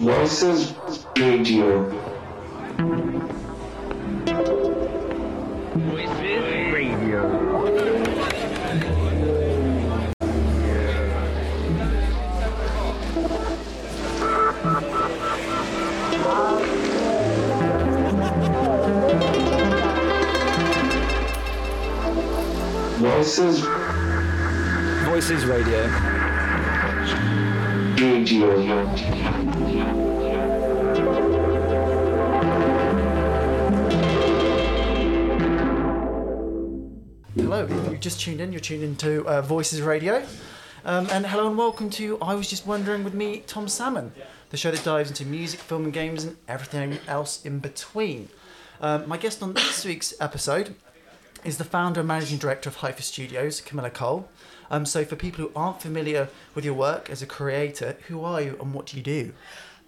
Voices Radio. Voices Radio. Voices Radio. Radio. Hello, if you've just tuned in, you're tuned into uh, Voices Radio. Um, and hello and welcome to I Was Just Wondering with me, Tom Salmon, the show that dives into music, film, and games and everything else in between. Um, my guest on this week's episode is the founder and managing director of Hypha Studios, Camilla Cole. Um, so, for people who aren't familiar with your work as a creator, who are you and what do you do?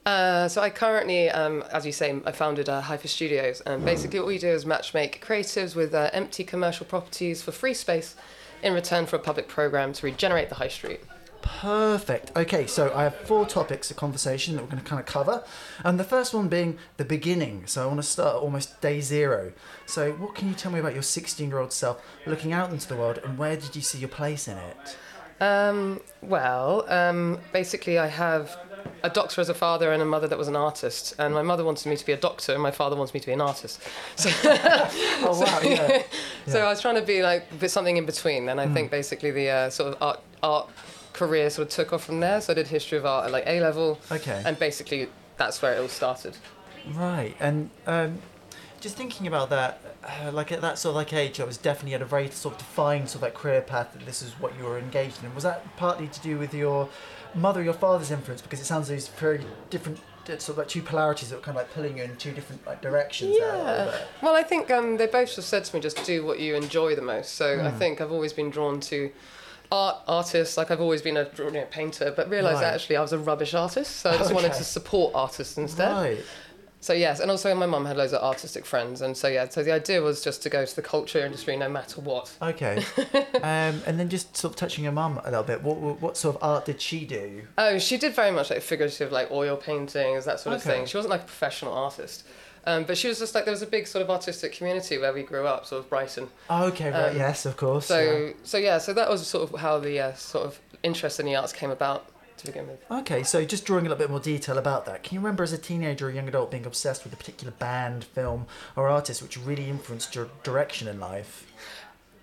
Uh, so I currently, um, as you say, I founded uh, Hypha Studios, and basically what we do is matchmake creatives with uh, empty commercial properties for free space in return for a public program to regenerate the high street. Perfect. Okay, so I have four topics of conversation that we're going to kind of cover. And the first one being the beginning. So I want to start almost day zero. So, what can you tell me about your 16 year old self looking out into the world and where did you see your place in it? Um, well, um, basically, I have a doctor as a father and a mother that was an artist. And my mother wanted me to be a doctor, and my father wants me to be an artist. So, Oh, wow, yeah. so I was trying to be like something in between. And I think basically the uh, sort of art art career sort of took off from there. So I did history of art at like A level. Okay. And basically, that's where it all started. Right. And um, just thinking about that, uh, like at that sort of like age, I was definitely at a very sort of defined sort of like career path that this is what you were engaged in. Was that partly to do with your mother, your father's influence? Because it sounds like it's very different, sort of like two polarities that were kind of like pulling you in two different like directions. there a little Yeah. Well, I think um, they both just said to me, just do what you enjoy the most. So Hmm. I think I've always been drawn to art artists. Like I've always been a you know, painter, but realised Right. actually I was a rubbish artist. So I just wanted to support artists instead. Right. So yes, and also my mum had loads of artistic friends, and so yeah. So the idea was just to go to the culture industry no matter what. Okay. um, and then just sort of touching your mum a little bit. What, what what sort of art did she do? Oh, she did very much like figurative, like oil paintings, that sort of Okay. thing. She wasn't like a professional artist. Um, but she was just like there was a big sort of artistic community where we grew up, sort of Brighton. Oh, okay. Right. Um, yes, of course. So yeah. so yeah, so that was sort of how the uh, sort of interest in the arts came about to begin with. Okay, so just drawing a little bit more detail about that, can you remember as a teenager or young adult being obsessed with a particular band, film, or artist which really influenced your direction in life?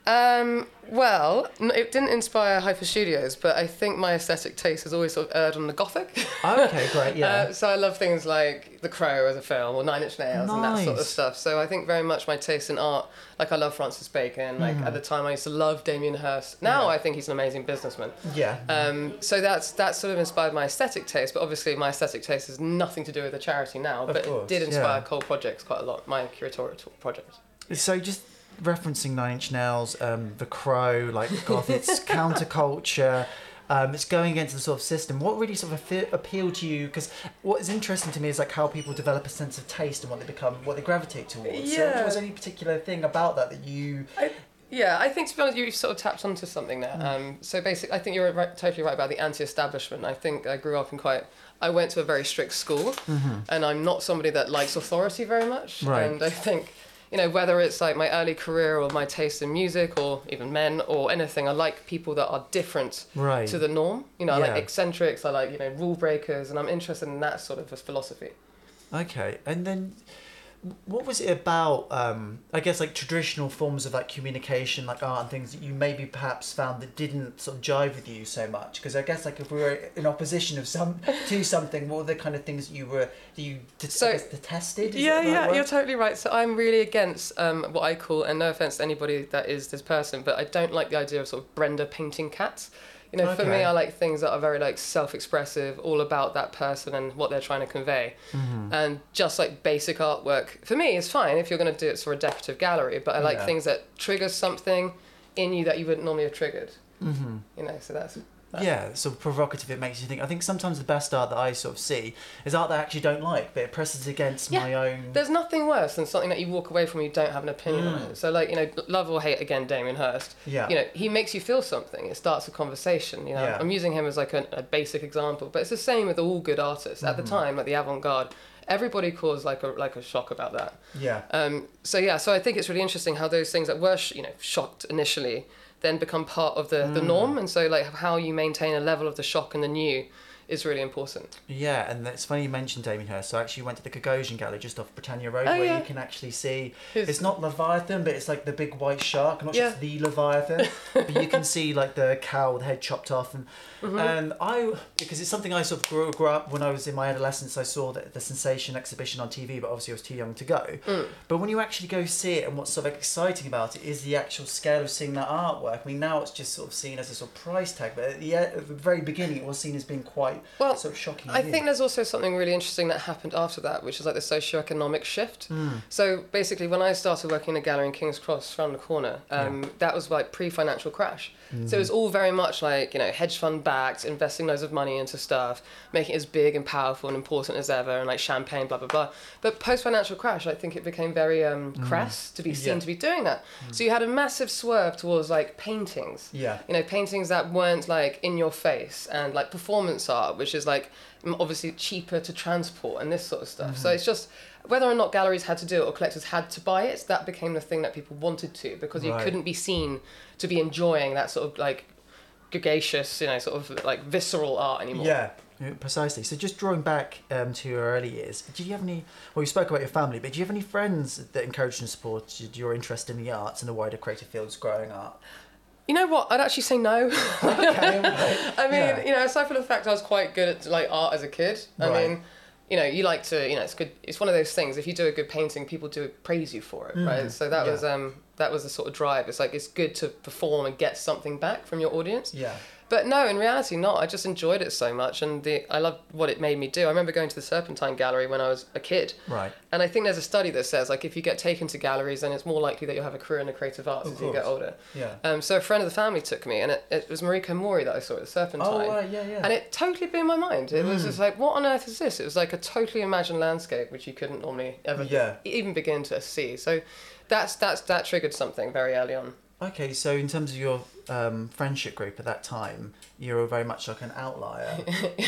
Um, well, it didn't inspire Hypha Studios, but I think my aesthetic taste has always sort of erred on the gothic. Okay, great, yeah. Uh, so I love things like The Crow as a film or Nine Inch Nails and that sort of stuff. So I think very much my taste in art, like I love Francis Bacon. Like at the time I used to love Damien Hirst. Now. Yeah. I think he's an amazing businessman. yeah. Um, so that's that sort of inspired my aesthetic taste, but obviously my aesthetic taste has nothing to do with the charity now. Of but course, it did inspire yeah. Cole projects quite a lot. My curatorial project. so just referencing Nine Inch Nails, um, The Crow, like goth, it's counterculture. Um, it's going against the sort of system. What really sort of appealed to you? Because what is interesting to me is like how people develop a sense of taste and what they become, what they gravitate towards. So Yeah. was there any particular thing about that that you? Yeah, I think to be honest, you sort of tapped onto something there. Um, so basically, I think you're right, totally right about the anti-establishment. I think I grew up in quite. I went to a very strict school, and I'm not somebody that likes authority very much. Right. And I think, you know, whether it's like my early career or my taste in music or even men or anything, I like people that are different Right. to the norm. You know, I like eccentrics. I like you know rule breakers, and I'm interested in that sort of philosophy. Okay, and then what was it about? Um, I guess like traditional forms of like communication, like art and things that you maybe perhaps found that didn't sort of jive with you so much. Because I guess like if we were in opposition of some to something, what were the kind of things that you were that you det- So- detested? Is yeah, that the right yeah, word? you're totally right. So I'm really against um, what I call, and no offense to anybody that is this person, but I don't like the idea of sort of Brenda painting cats. You know, for me, I like things that are very like self-expressive, all about that person and what they're trying to convey. Mm-hmm. And just like basic artwork, for me, is fine if you're going to do it for a decorative gallery. But I like Yeah. things that trigger something in you that you wouldn't normally have triggered. Mm-hmm. You know, so that's yeah, sort of provocative. It makes you think. I think sometimes the best art that I sort of see is art that I actually don't like, but it presses against Yeah, my own. There's nothing worse than something that you walk away from you don't have an opinion on it. So like you know, love or hate again, Damien Hirst. Mm. Yeah. You know, he makes you feel something. It starts a conversation. You know, Yeah. I'm using him as like a, a basic example, but it's the same with all good artists at the Mm-hmm. time, like the avant-garde. Everybody caused like a like a shock about that. yeah. Um, so yeah, so I think it's really interesting how those things that were sh- you know shocked initially then become part of the, Mm. the norm, and so like how you maintain a level of the shock and the new is really important. Yeah, and it's funny you mentioned Damien Hirst. So I actually went to the Gagosian Gallery just off Britannia Road, Oh, where yeah. you can actually see it's not Leviathan, but it's like the big white shark. I'm not sure it's the Leviathan, but you can see like the cow, with the head chopped off, and Mm-hmm. and I because it's something I sort of grew, grew up when I was in my adolescence. I saw the, the Sensation exhibition on TV, but obviously I was too young to go. Mm. But when you actually go see it, and what's sort of exciting about it is the actual scale of seeing that artwork. I mean, now it's just sort of seen as a sort of price tag, but at the, at the very beginning, it was seen as being quite Well, of shocking. I think there's also something really interesting that happened after that, which is like the socio-economic shift. So basically, when I started working in a gallery in King's Cross, around the corner, um, that was like pre-financial crash. So it was all very much like you know hedge fund backed, investing loads of money into stuff, making it as big and powerful and important as ever, and like champagne, blah blah blah. But post-financial crash, I think it became very um, crass to be seen Yeah. to be doing that. So you had a massive swerve towards like paintings Yeah. you know paintings that weren't like in your face and like performance art which is like obviously cheaper to transport and this sort of stuff Mm-hmm. so it's just whether or not galleries had to do it or collectors had to buy it that became the thing that people wanted to because you Right. couldn't be seen to be enjoying that sort of like gagacious you know sort of like visceral art anymore Yeah, yeah, precisely. So just drawing back um, to your early years, did you have any? Well, you spoke about your family, but do you have any friends that encouraged and supported your interest in the arts and the wider creative fields growing up? You know what i'd actually say no Okay, right. I mean, Yeah. you know, aside from the fact I was quite good at like art as a kid. I Right. mean, you know, you like to, you know, it's good. It's one of those things. If you do a good painting, people do praise you for it, right? So that Mm. Yeah. was um that was the sort of drive. It's like it's good to perform and get something back from your audience. Yeah. But no, in reality, not. I just enjoyed it so much, and the I loved what it made me do. I remember going to the Serpentine Gallery when I was a kid, Right. and I think there's a study that says like if you get taken to galleries, then it's more likely that you'll have a career in the creative arts Of as you get older. Yeah. Um, so a friend of the family took me, and it, it was Mariko Mori that I saw at the Serpentine. Oh, right. Yeah, yeah. And it totally blew my mind. It Hmm. was just like, what on earth is this? It was like a totally imagined landscape which you couldn't normally ever Yeah. even begin to see. So that's that's that triggered something very early on. Okay, so in terms of your um, friendship group at that time, you were very much like an outlier.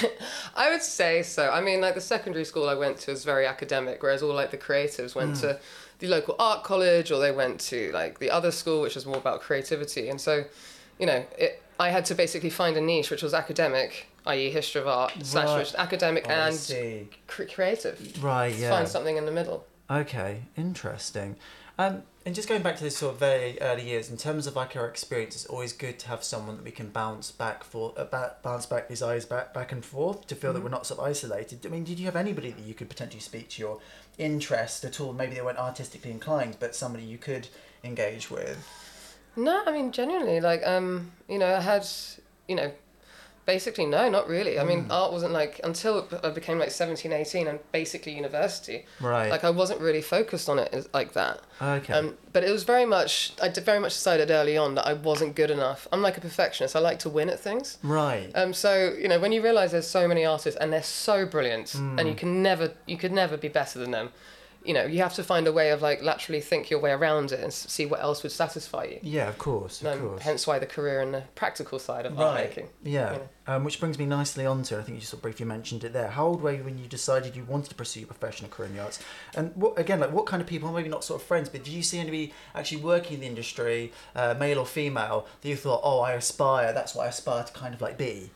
I would say so. I mean, like the secondary school I went to was very academic, whereas all like the creatives went Hmm. to the local art college or they went to like the other school, which was more about creativity. And so, you know, it, I had to basically find a niche which was academic, i.e., history of art, slash which academic Oh, and cre- creative. Right. Yeah. Find something in the middle. Okay, interesting. Um, and just going back to this sort of very early years, in terms of like our experience, it's always good to have someone that we can bounce back for, uh, ba- bounce back these eyes back back and forth to feel that we're not sort of isolated. I mean, did you have anybody that you could potentially speak to your interest at all? Maybe they weren't artistically inclined, but somebody you could engage with. No, I mean genuinely, like um, you know, I had, you know, basically no, not really. I mean, art wasn't like until I became like 17, 18 and basically university. Right. Like I wasn't really focused on it like that. okay. Um, but it was very much I very much decided early on that I wasn't good enough. I'm like a perfectionist. I like to win at things. right. Um, so you know when you realize there's so many artists and they're so brilliant and Hmm. you can never you could never be better than them. You know you have to find a way of like laterally think your way around it and see what else would satisfy you. yeah, of course, of Um, course. hence why the career and the practical side of art making. Yeah. Yeah. Um, which brings me nicely on to, I think you just sort of briefly mentioned it there. How old were you when you decided you wanted to pursue a professional career in the arts? And what again, like what kind of people, maybe not sort of friends, but did you see anybody actually working in the industry, uh, male or female, that you thought, oh, I aspire, that's what I aspire to kind of like be?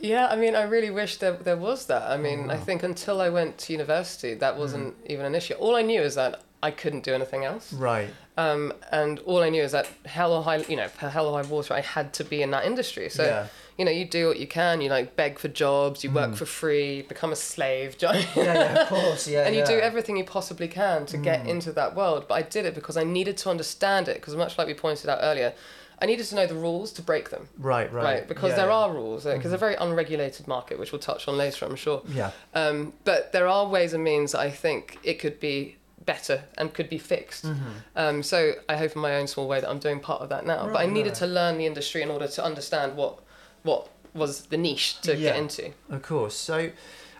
Yeah, I mean, I really wish there, there was that. I mean, Oh, I think until I went to university, that wasn't Mm. even an issue. All I knew is that I couldn't do anything else. Right. Um, and all I knew is that hell or high, you know, hell or high water, I had to be in that industry. So, Yeah. you know, you do what you can. You like beg for jobs. You work for free. Become a slave. Yeah, yeah, of course, yeah. and you yeah. do everything you possibly can to get into that world. But I did it because I needed to understand it. Because much like we pointed out earlier, I needed to know the rules to break them. Right, right. Right, because Yeah, there yeah. are rules. Because it's a very unregulated market, which we'll touch on later, I'm sure. Yeah. Um, but there are ways and means I think it could be better and could be fixed. Mm-hmm. Um, so I hope in my own small way that I'm doing part of that now. but I needed right. to learn the industry in order to understand what what was the niche to Yeah. get into. Of course. So,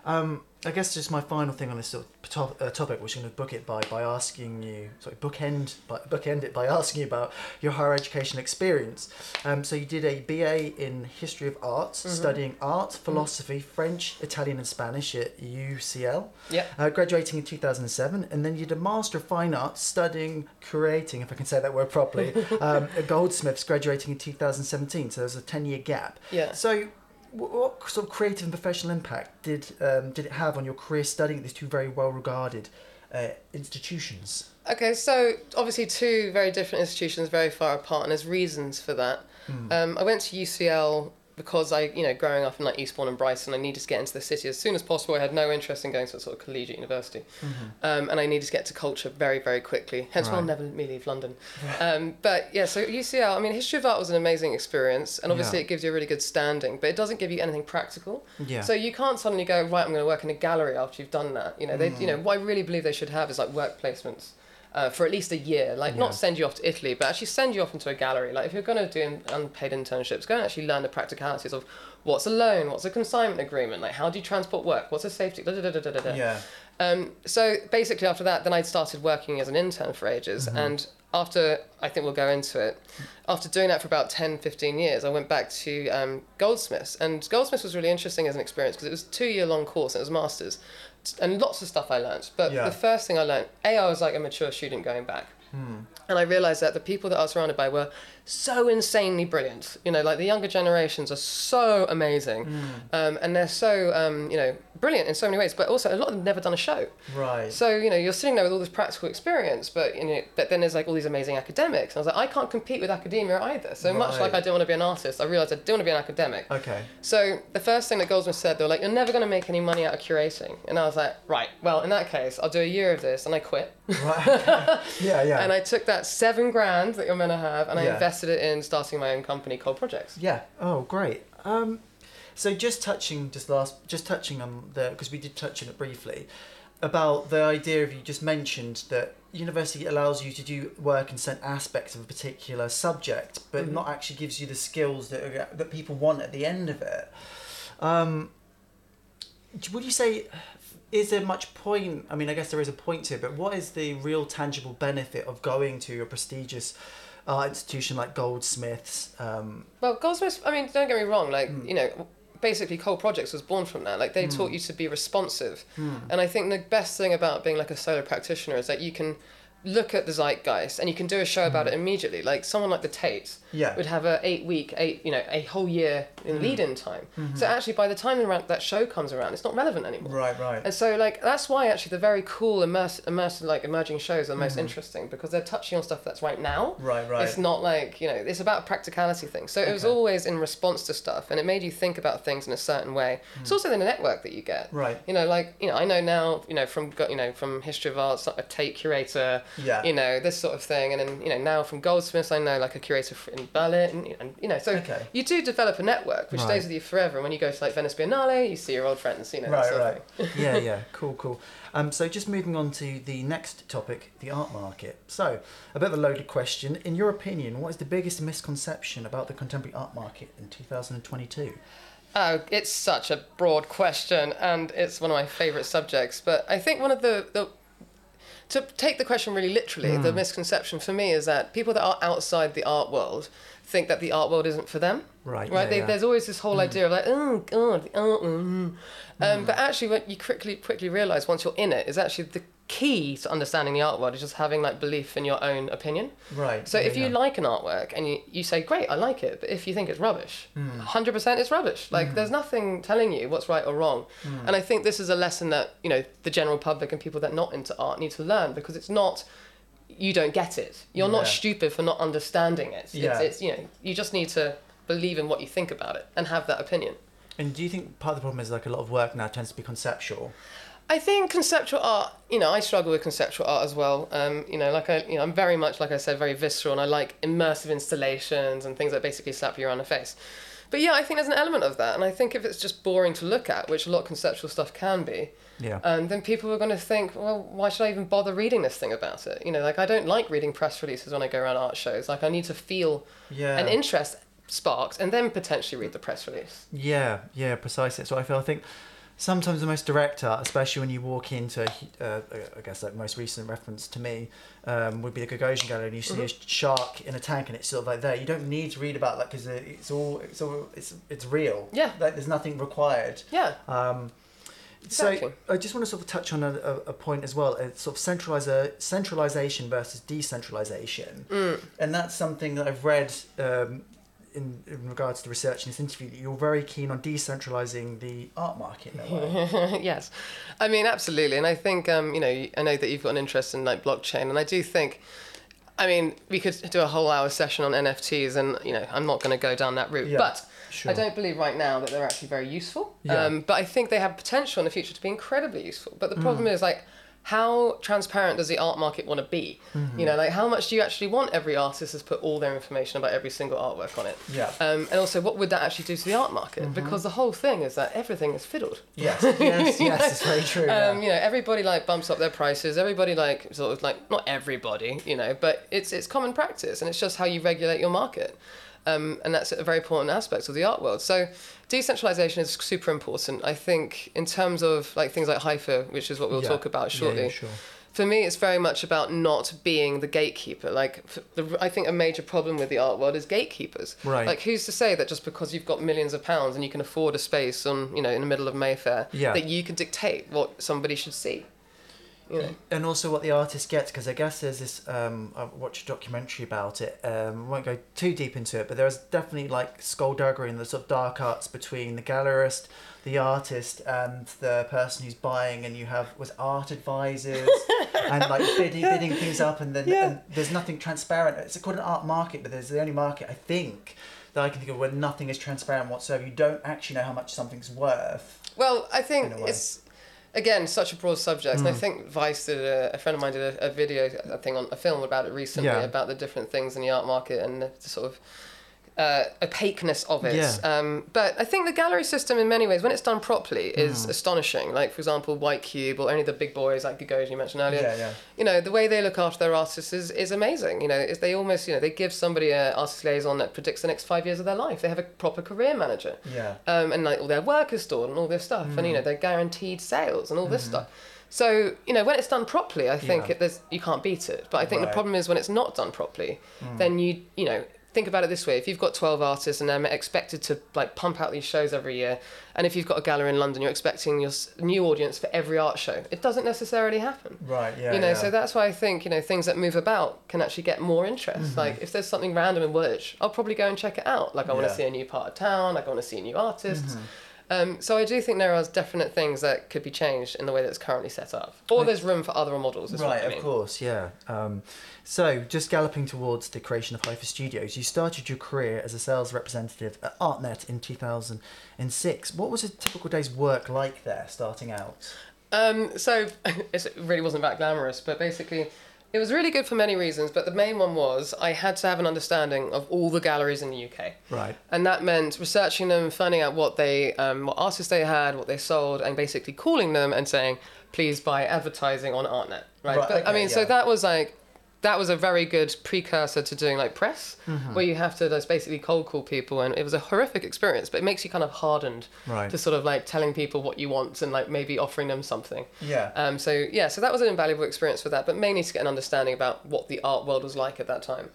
um, I guess just my final thing on this sort of top, uh, topic, which I'm going to book it by by asking you, sorry, bookend, by, bookend it by asking you about your higher education experience. Um, so you did a BA in History of Art, Mm-hmm. studying art, philosophy, French, Italian, and Spanish at UCL. Yeah. Uh, graduating in 2007, and then you did a Master of Fine Arts studying creating, if I can say that word properly, um, at Goldsmiths, graduating in 2017. So there's a 10 year gap. Yeah. So, what sort of creative and professional impact did um, did it have on your career studying at these two very well regarded uh, institutions? Okay, so obviously two very different institutions, very far apart, and there's reasons for that. Um, I went to UCL because I, you know, growing up in like Eastbourne and Brighton, I needed to get into the city as soon as possible. I had no interest in going to a sort of collegiate university, um, and I needed to get to culture very, very quickly. Hence, why I'll never let me leave London. Um, but yeah, so UCL, I mean, history of art was an amazing experience, and obviously Yeah. it gives you a really good standing, but it doesn't give you anything practical. Yeah. So you can't suddenly go right. I'm going to work in a gallery after you've done that. You know, they, you know, what I really believe they should have is like work placements. Uh, for at least a year, like Yeah. not send you off to Italy, but actually send you off into a gallery. Like if you're going to do in- unpaid internships, go and actually learn the practicalities of what's a loan, what's a consignment agreement, like how do you transport work, what's a safety, da da da da da da. da. Yeah. Um, so basically, after that, then I'd started working as an intern for ages. Mm-hmm. And after, I think we'll go into it, after doing that for about 10, 15 years, I went back to um, Goldsmiths. And Goldsmiths was really interesting as an experience because it was a two year long course, and it was master's. And lots of stuff I learned. But Yeah. the first thing I learned, A, I was like a mature student going back. Hmm. And I realized that the people that I was surrounded by were so insanely brilliant. You know, like the younger generations are so amazing. Um, and they're so, um, you know, brilliant in so many ways. But also, a lot of them never done a show. Right. So you know you're sitting there with all this practical experience, but you know, but then there's like all these amazing academics. And I was like, I can't compete with academia either. So much like I don't want to be an artist, I realized I don't want to be an academic. okay. So the first thing that Goldsmith said, they were like, you're never going to make any money out of curating. And I was like, right, well in that case, I'll do a year of this, and I quit. Right. Yeah. Yeah. And I took that seven grand that you're meant to have, and I Yeah. invested it in starting my own company called Projects. Yeah. Oh, great. Um, so just touching, just last, just touching on the because we did touch on it briefly about the idea of you just mentioned that university allows you to do work in certain aspects of a particular subject, but Mhm. not actually gives you the skills that are, that people want at the end of it. Um, would you say? Is there much point? I mean, I guess there is a point to it, but what is the real tangible benefit of going to a prestigious art institution like Goldsmiths? Um, Well, Goldsmiths, I mean, don't get me wrong, like, Hmm. you know, basically Cole Projects was born from that. Like, they taught you to be responsive. Hmm. And I think the best thing about being like a solo practitioner is that you can look at the zeitgeist and you can do a show about it immediately. Like, someone like the Tate Hmm. Yeah. would have a eight week, eight, you know, a whole year in Hmm. lead in time. Mm-hmm. So actually, by the time that show comes around, it's not relevant anymore. Right, right. And so, like, that's why actually the very cool, immersive, immersive like, emerging shows are the most Mm-hmm. interesting because they're touching on stuff that's right now. Right, right. It's not like, you know, it's about practicality things. So it was always in response to stuff and it made you think about things in a certain way. It's also the network that you get. Hmm. Right. You know, like, you know, I know now, you know, from, you know, from History of Arts, a Tate curator, Yeah. you know, this sort of thing. And then, you know, now from Goldsmiths, I know like a curator in Berlin, and, you know, so Okay. you do develop a network which Right. stays with you forever. And when you go to like Venice Biennale, you see your old friends, you know, Right, right. yeah, yeah. Cool, cool. Um, so just moving on to the next topic, the art market. So, a bit of a loaded question. In your opinion, what is the biggest misconception about the contemporary art market in 2022? Oh, it's such a broad question, and it's one of my favourite subjects. But I think one of the, the to take the question really literally, the misconception for me is that people that are outside the art world think that the art world isn't for them. Right, Right. yeah, they, yeah. There's always this whole idea of like, oh god, the art world. mm." Um, But actually, what you quickly quickly realise once you're in it is actually the key to understanding the art world is just having like belief in your own opinion. Right. So yeah, if you yeah. like an artwork and you, you say, great, I like it, but if you think it's rubbish, Hmm. 100% it's rubbish. Like, there's nothing telling you what's right or wrong. Hmm. And I think this is a lesson that, you know, the general public and people that are not into art need to learn because it's not, you don't get it. You're not stupid for not understanding it. Yeah. It's, it's, you know, you just need to believe in what you think about it and have that opinion. And do you think part of the problem is like a lot of work now tends to be conceptual? I think conceptual art, you know, I struggle with conceptual art as well. Um, you know, like I, you know, I'm very much, like I said, very visceral, and I like immersive installations and things that basically slap you around the face. But yeah, I think there's an element of that, and I think if it's just boring to look at, which a lot of conceptual stuff can be, Yeah. um, then people are going to think, well, why should I even bother reading this thing about it? You know, like I don't like reading press releases when I go around art shows. Like I need to feel yeah. an interest sparks and then potentially read the press release. Yeah, yeah, precisely. So I feel I think sometimes the most direct art, especially when you walk into, uh, I guess like most recent reference to me, um, would be the Gagosian Gallery, and you see Mm-hmm. a shark in a tank, and it's sort of like there. You don't need to read about that because it's all it's all it's it's real. Yeah. like there's nothing required. Yeah. Um, Exactly. So I just want to sort of touch on a, a, a point as well. It's sort of centralizer, centralization versus decentralization, Mm. and that's something that I've read um, in, in regards to research in this interview. That you're very keen on decentralizing the art market. Yes, I mean absolutely, and I think um, you know I know that you've got an interest in like blockchain, and I do think, I mean we could do a whole hour session on NFTs, and you know I'm not going to go down that route, Yeah, but sure. I don't believe right now that they're actually very useful. Yeah. Um, but I think they have potential in the future to be incredibly useful. But the problem Mm. is like. How transparent does the art market want to be? Mm-hmm. You know, like how much do you actually want every artist to put all their information about every single artwork on it? Yeah. Um, and also, what would that actually do to the art market? Mm-hmm. Because the whole thing is that everything is fiddled. yes, yes, yes, it's very true. yeah. Um, you know, everybody like bumps up their prices. Everybody like sort of like not everybody, you know, but it's it's common practice, and it's just how you regulate your market, um, and that's a very important aspect of the art world. So, decentralization is super important. I think in terms of like things like Hypha, which is what we'll Yeah. talk about shortly. yeah, sure. For me, it's very much about not being the gatekeeper. Like, the, I think a major problem with the art world is gatekeepers. Right. Like, who's to say that just because you've got millions of pounds and you can afford a space on, you know, in the middle of Mayfair, Yeah. that you can dictate what somebody should see? Know. and also what the artist gets because I guess there's this um, I watched a documentary about it um, I won't go too deep into it but there's definitely like skullduggery and the sort of dark arts between the gallerist the artist and the person who's buying and you have was art advisors and like bidding, bidding things up and then and there's nothing transparent. It's called an art market but there's the only market I think that I can think of where nothing is transparent whatsoever. You don't actually know how much something's worth Well, I think it's again such a broad subject, and I mm. think Vice did a, a friend of mine did a, a video, I think on a film about it recently Yeah. about the different things in the art market and the sort of uh, opaqueness of it. Yeah. Um, but I think the gallery system, in many ways, when it's done properly, is Hmm. astonishing. Like for example, White Cube or any of the big boys like Gagosian you mentioned earlier. Yeah, yeah. You know the way they look after their artists is, is amazing. You know, is they almost you know they give somebody a artist liaison that predicts the next five years of their life. They have a proper career manager yeah um, and like all their work is stored and all this stuff, and you Mm. know they're guaranteed sales and all this stuff. So you know when it's done properly, I think Yeah. it, there's you can't beat it. But I think the Right. Mm. problem is when it's not done properly, then you you know think about it this way: if you've got twelve artists and they're expected to like pump out these shows every year, and if you've got a gallery in London, you're expecting your new audience for every art show. It doesn't necessarily happen. right yeah you know, yeah. so that's why I think you know things that move about can actually get more interest. Mm-hmm. Like if there's something random in Woolwich, I'll probably go and check it out. Like I want Yeah. to see a new part of town. Like I want to see new artists. Mm-hmm. Um, so I do think there are definite things that could be changed in the way that it's currently set up, or there's room for other models. Right, I mean. of course, yeah. Um, so, just galloping towards the creation of Hypha Studios, you started your career as a sales representative at ArtNet in 2006. What was a typical day's work like there, starting out? Um, so it really wasn't that glamorous, but basically, it was really good for many reasons. But the main one was I had to have an understanding of all the galleries in the UK. Right. And that meant researching them, finding out what they, um, what artists they had, what they sold, and basically calling them and saying, "Please buy advertising on ArtNet." Right. Right, but I okay, mean, so that was like, that was a very good precursor to doing like press, Mm-hmm. where you have to just basically cold call people, and it was a horrific experience. But it makes you kind of hardened Right. to sort of like telling people what you want and like maybe offering them something. Yeah. Um, so yeah, so that was an invaluable experience for that, but mainly to get an understanding about what the art world was like at that time.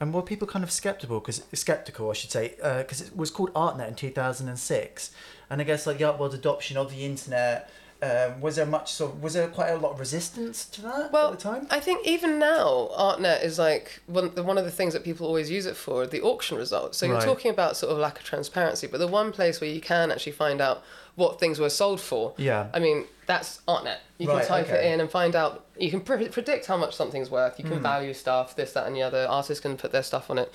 And were people kind of skeptical? Because skeptical, I should say, because it was called ArtNet in two thousand and six, and I guess like the art world adoption of the internet. Um, was there much sort? Of, was there quite a lot of resistance to that Well, at the time? I think even now, ArtNet is like one, the, one of the things that people always use it for, the auction results. So you're Right. talking about sort of lack of transparency, but the one place where you can actually find out what things were sold for, Yeah. I mean, that's ArtNet. You can type okay. it in and find out, you can pre- predict how much something's worth, you can value stuff, this, that, and the other. Artists can put their stuff on it.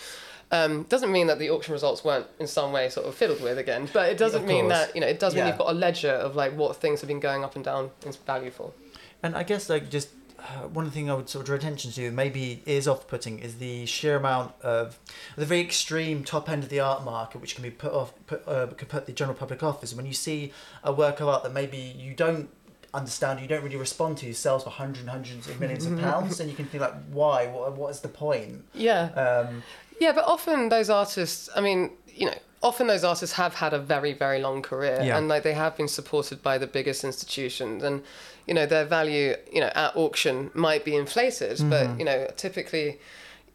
Um, doesn't mean that the auction results weren't in some way sort of fiddled with again, but it doesn't mean that, you know, it does mean Yeah. you've got a ledger of like what things have been going up and down in value for. And I guess like just uh, one thing I would sort of draw attention to, maybe is off-putting, is the sheer amount of the very extreme top end of the art market, which can be put off, put, uh, could put the general public off. Is when you see a work of art that maybe you don't understand, you don't really respond to, sells for hundreds and hundreds of millions of pounds, and you can think like, why? What, what is the point? Yeah. Um, Yeah, but often those artists, I mean, you know, often those artists have had a very, very long career Yeah. and like they have been supported by the biggest institutions and, you know, their value, you know, at auction might be inflated, Mm-hmm. but, you know, typically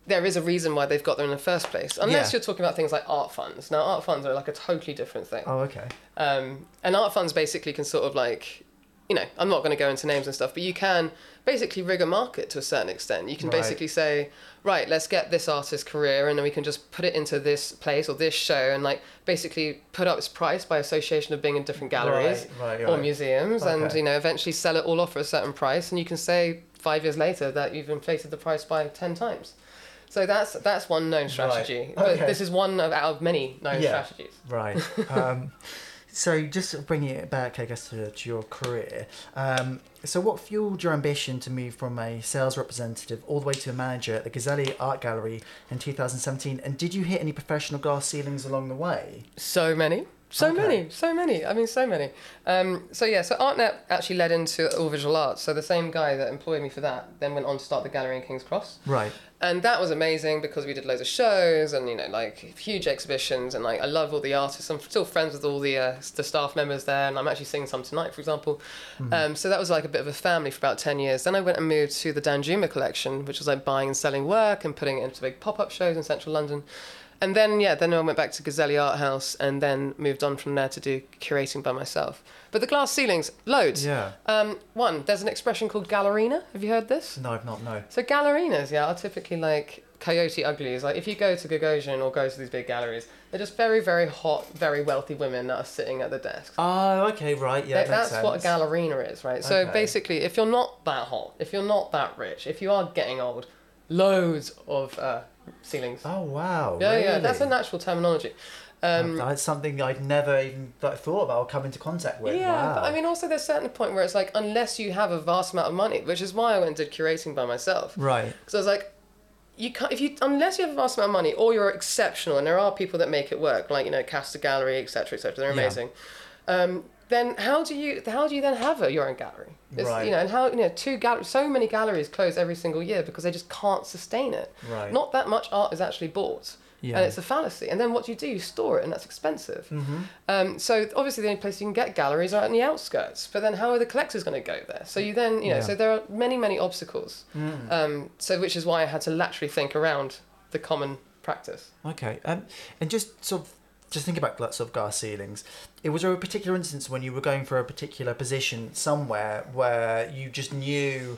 there is a reason why they've got there in the first place. Unless Yeah. you're talking about things like art funds. Now, art funds are like a totally different thing. Oh, okay. Um, and art funds basically can sort of like, you know, I'm not going to go into names and stuff, but you can basically rig a market to a certain extent. You can Right. basically say, right, let's get this artist's career and then we can just put it into this place or this show and like basically put up its price by association of being in different galleries Right, right, or museums and, you know, eventually sell it all off for a certain price and you can say five years later that you've inflated the price by 10 times. So that's that's one known strategy, but Okay. this is one of, out of many known Yeah. strategies. Right. Um, so just bringing it back, I guess, to, to your career. Um, so what fueled your ambition to move from a sales representative all the way to a manager at the Gazelli Art Gallery in 2017? And did you hit any professional glass ceilings along the way? So many. So Okay. many, so many. I mean, so many. Um, so yeah, so ArtNet actually led into All Visual Arts. So the same guy that employed me for that then went on to start the gallery in King's Cross, Right. And that was amazing because we did loads of shows and you know like huge exhibitions and like I love all the artists. I'm still friends with all the uh, the staff members there, and I'm actually seeing some tonight, for example. Um, so that was like a bit of a family for about ten years. Then I went and moved to the Danjuma collection, which was like buying and selling work and putting it into big pop up shows in central London. And then yeah, then I went back to Gazelli Art House and then moved on from there to do curating by myself. But the glass ceilings, loads. Yeah. Um, one, there's an expression called gallerina. Have you heard this? No, I've not. No. So gallerinas, yeah, are typically like coyote uglies. Like if you go to Gagosian or go to these big galleries, they're just very, very hot, very wealthy women that are sitting at the desks. Oh, okay. Right. Yeah. That- that's what a sense. gallerina is, right? So Okay. basically, if you're not that hot, if you're not that rich, if you are getting old, loads of uh, ceilings. Oh wow. yeah, yeah, that's a natural terminology. Um, That's something I'd never even like, thought about or come into contact with. Yeah, wow. but I mean, also there's a certain point where it's like, unless you have a vast amount of money, which is why I went and did curating by myself. Right. Because I was like, you can't if you unless you have a vast amount of money or you're exceptional, and there are people that make it work, like you know, Casta Gallery, etc., etc. They're Yeah. amazing. Um, then how do you how do you then have a, your own gallery? It's, Right. You know, and how you know two gal- so many galleries close every single year because they just can't sustain it. Right. Not that much art is actually bought. Yeah. And it's a fallacy. And then what do you do? You store it, and that's expensive. Mm-hmm. Um, so obviously the only place you can get galleries are out in the outskirts. But then how are the collectors going to go there? So you then, you know, Yeah. so there are many, many obstacles. Mm. Um, so which is why I had to laterally think around the common practice. Okay, um, and just sort of just think about that sort of glass ceilings. It was there a particular instance when you were going for a particular position somewhere where you just knew,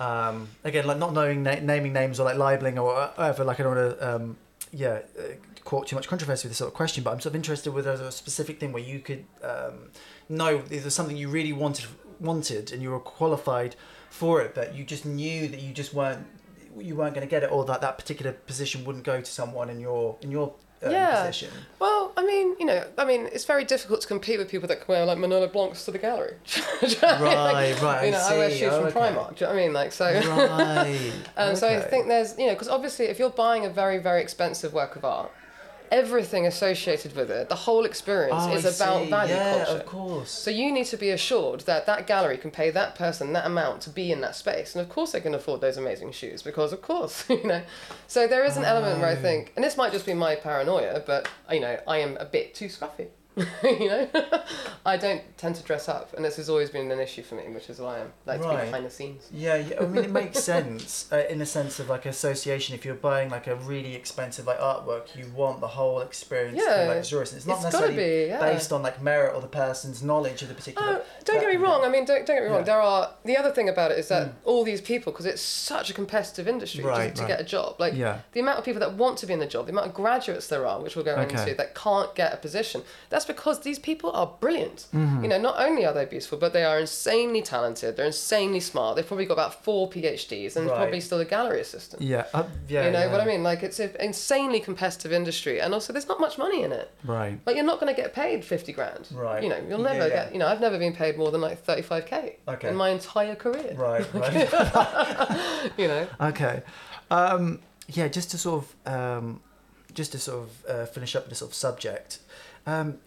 um, again, like not knowing na- naming names or like libeling or whatever. Like I don't want to, um, yeah, uh, caught too much controversy with this sort of question, but I'm sort of interested with a specific thing where you could um, know if there's something you really wanted wanted and you were qualified for it, but you just knew that you just weren't you weren't going to get it, or that that particular position wouldn't go to someone in your in your um, Yeah. position. Well, I mean, you know, I mean, it's very difficult to compete with people that can wear like Manolo Blahniks to the gallery. Do you know I mean? Right, right, I You know, I, wear see. shoes Oh, from okay. Primark. Do you know what I mean? Like so. Right. And so I think there's, you know, because obviously if you're buying a very, very expensive work of art, everything associated with it, the whole experience Oh, is I about see. value yeah, culture. of course. So you need to be assured that that gallery can pay that person that amount to be in that space, and of course they can afford those amazing shoes because of course you know. So there is an element where I Oh. think, and this might just be my paranoia, but you know I am a bit too scruffy. you know, I don't tend to dress up, and this has always been an issue for me, which is why I'm like to be behind the scenes. Yeah, yeah, I mean it makes sense uh, in the sense of like association. If you're buying like a really expensive like artwork, you want the whole experience to be Yeah, luxurious. And it's not it's necessarily be, yeah. based on like merit or the person's knowledge of the particular. Oh, don't get me wrong. I mean, don't, don't get me wrong. Yeah. There are the other thing about it is that all these people, because it's such a competitive industry Right, to, to right. get a job. Like Yeah. the amount of people that want to be in the job, the amount of graduates there are, which we'll go Okay. into, that can't get a position. That's because these people are brilliant. Mm-hmm. You know, not only are they beautiful, but they are insanely talented. They're insanely smart. They've probably got about four PhDs and Right. probably still a gallery assistant. Yeah, uh, yeah. you know yeah. what I mean? Like it's an insanely competitive industry, and also there's not much money in it. Right. Like you're not going to get paid fifty grand. Right. You know, you'll never Yeah, yeah. get. You know, I've never been paid more than like thirty five k Okay. in my entire career. Right. Right. You know. Okay. Um, yeah, just to sort of um, just to sort of uh, finish up this sort of subject. Um,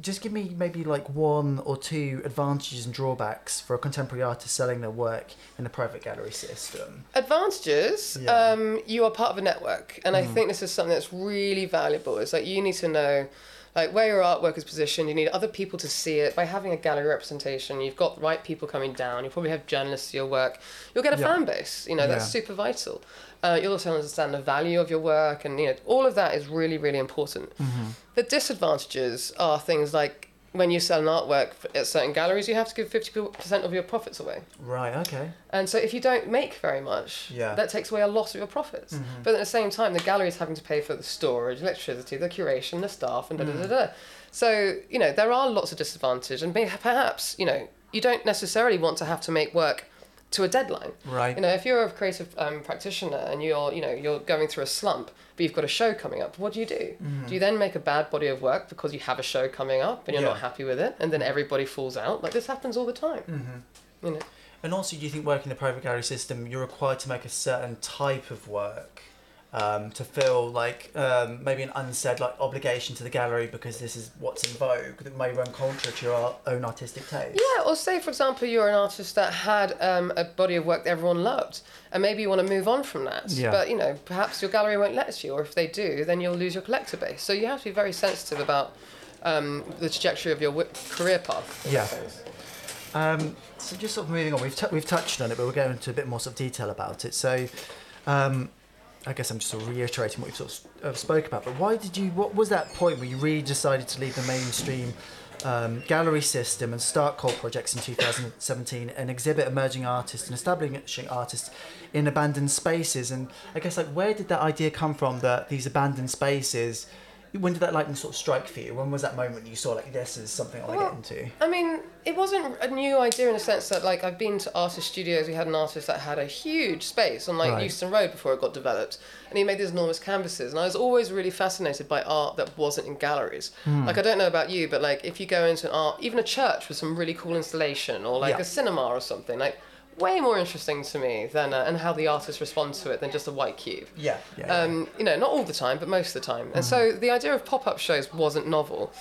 just give me maybe like one or two advantages and drawbacks for a contemporary artist selling their work in the private gallery system. Advantages, Yeah. Mm. um, you are part of a network. And I think this is something that's really valuable. It's like you need to know like where your artwork is positioned. You need other people to see it. By having a gallery representation, you've got the right people coming down. You probably have journalists to your work. You'll get a Yeah. fan base. You know, that's Yeah. super vital. Uh, you'll also understand the value of your work. And, you know, all of that is really, really important. Mm-hmm. The disadvantages are things like when you sell an artwork at certain galleries, you have to give 50% of your profits away. Right. Okay. And so if you don't make very much, Yeah. that takes away a lot of your profits. Mm-hmm. But at the same time, the gallery is having to pay for the storage, electricity, the curation, the staff, and da da Mm. da da. So, you know, there are lots of disadvantages. And perhaps, you know, you don't necessarily want to have to make work to a deadline. Right. You know, if you're a creative um, practitioner and you're, you know, you're going through a slump, but you've got a show coming up, what do you do? Do you then make a bad body of work because you have a show coming up and you're Yeah. not happy with it, and then everybody falls out? Like this happens all the time. Mm-hmm. You know. And also, do you think working in the private gallery system, you're required to make a certain type of work um, to feel like um, maybe an unsaid like obligation to the gallery because this is what's in vogue that may run contrary to your own artistic taste? Yeah, or say, for example, you're an artist that had um, a body of work that everyone loved, and maybe you want to move on from that. Yeah. But, you know, perhaps your gallery won't let you, or if they do, then you'll lose your collector base. So you have to be very sensitive about um, the trajectory of your wi- career path. Yeah. Um, so just sort of moving on, we've, t- we've touched on it, but we'll go into a bit more sort of detail about it. So, um, I guess I'm just sort of reiterating what we've sort of uh, spoke about. But why did you? What was that point where you really decided to leave the mainstream um, gallery system and start Cole Projects in 2017 and exhibit emerging artists and establishing artists in abandoned spaces? And I guess like where did that idea come from? That these abandoned spaces. When did that lightning sort of strike for you? When was that moment you saw like this is something I want Well, to get into? I mean, it wasn't a new idea in the sense that, like, I've been to artist studios. We had an artist that had a huge space on, like, Right. Euston Road before it got developed. And he made these enormous canvases. And I was always really fascinated by art that wasn't in galleries. Hmm. Like, I don't know about you, but, like, if you go into an art, even a church with some really cool installation or, like, Yeah. a cinema or something, like, way more interesting to me than, uh, and how the artist responds to it than just a white cube. Yeah, yeah. yeah. Um, you know, not all the time, but most of the time. And so the idea of pop up shows wasn't novel.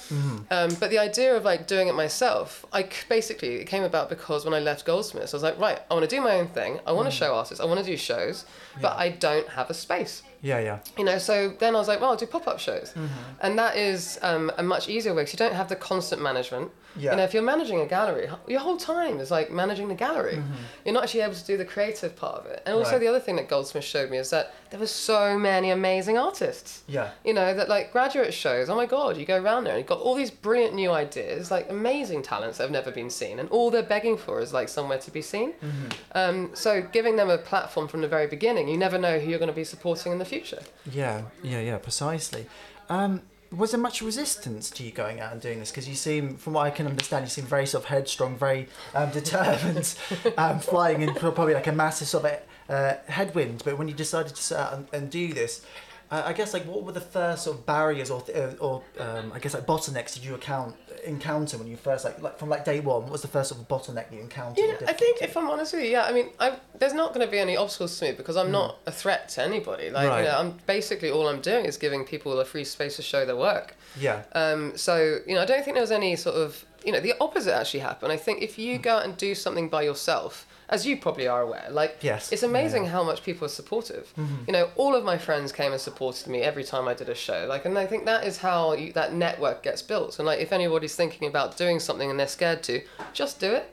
Um, but the idea of like doing it myself, I c- basically, it came about because when I left Goldsmiths, I was like, right, I want to do my own thing. I want to show artists. I want to do shows, but I don't have a space. Yeah, yeah. You know, so then I was like, well, I'll do pop up shows. And that is um, a much easier way because you don't have the constant management. Yeah. You know, if you're managing a gallery, your whole time is like managing the gallery. You're not actually able to do the creative part of it. And also, Right. the other thing that Goldsmith showed me is that there were so many amazing artists. Yeah. You know, that like graduate shows, oh my God, you go around there and you've got all these brilliant new ideas, like amazing talents that have never been seen. And all they're begging for is like somewhere to be seen. Mm-hmm. Um, so giving them a platform from the very beginning, you never know who you're going to be supporting in the future. Yeah, yeah, yeah, precisely. Um, was there much resistance to you going out and doing this? Because you seem, from what I can understand, you seem very sort of headstrong, very um, determined, um, flying in pro- probably like a massive sort of uh, headwind. But when you decided to set out and, and do this, uh, I guess like what were the first sort of barriers or th- uh, or um, I guess like bottlenecks did you account encounter when you first like like from like day one? What was the first sort of bottleneck you encountered? Know, I think if I'm honest with you, yeah, I mean, I, there's not going to be any obstacles to me because I'm not a threat to anybody. Like, Right. you know, I'm basically all I'm doing is giving people a free space to show their work. yeah, Um, so, you know, I don't think there was any sort of, you know, the opposite actually happened. I think if you go out and do something by yourself, as you probably are aware, like, Yes. it's amazing Yeah. how much people are supportive. Mm-hmm. You know, all of my friends came and supported me every time I did a show. Like, and I think that is how you, that network gets built. And like, if anybody's thinking about doing something and they're scared to, just do it.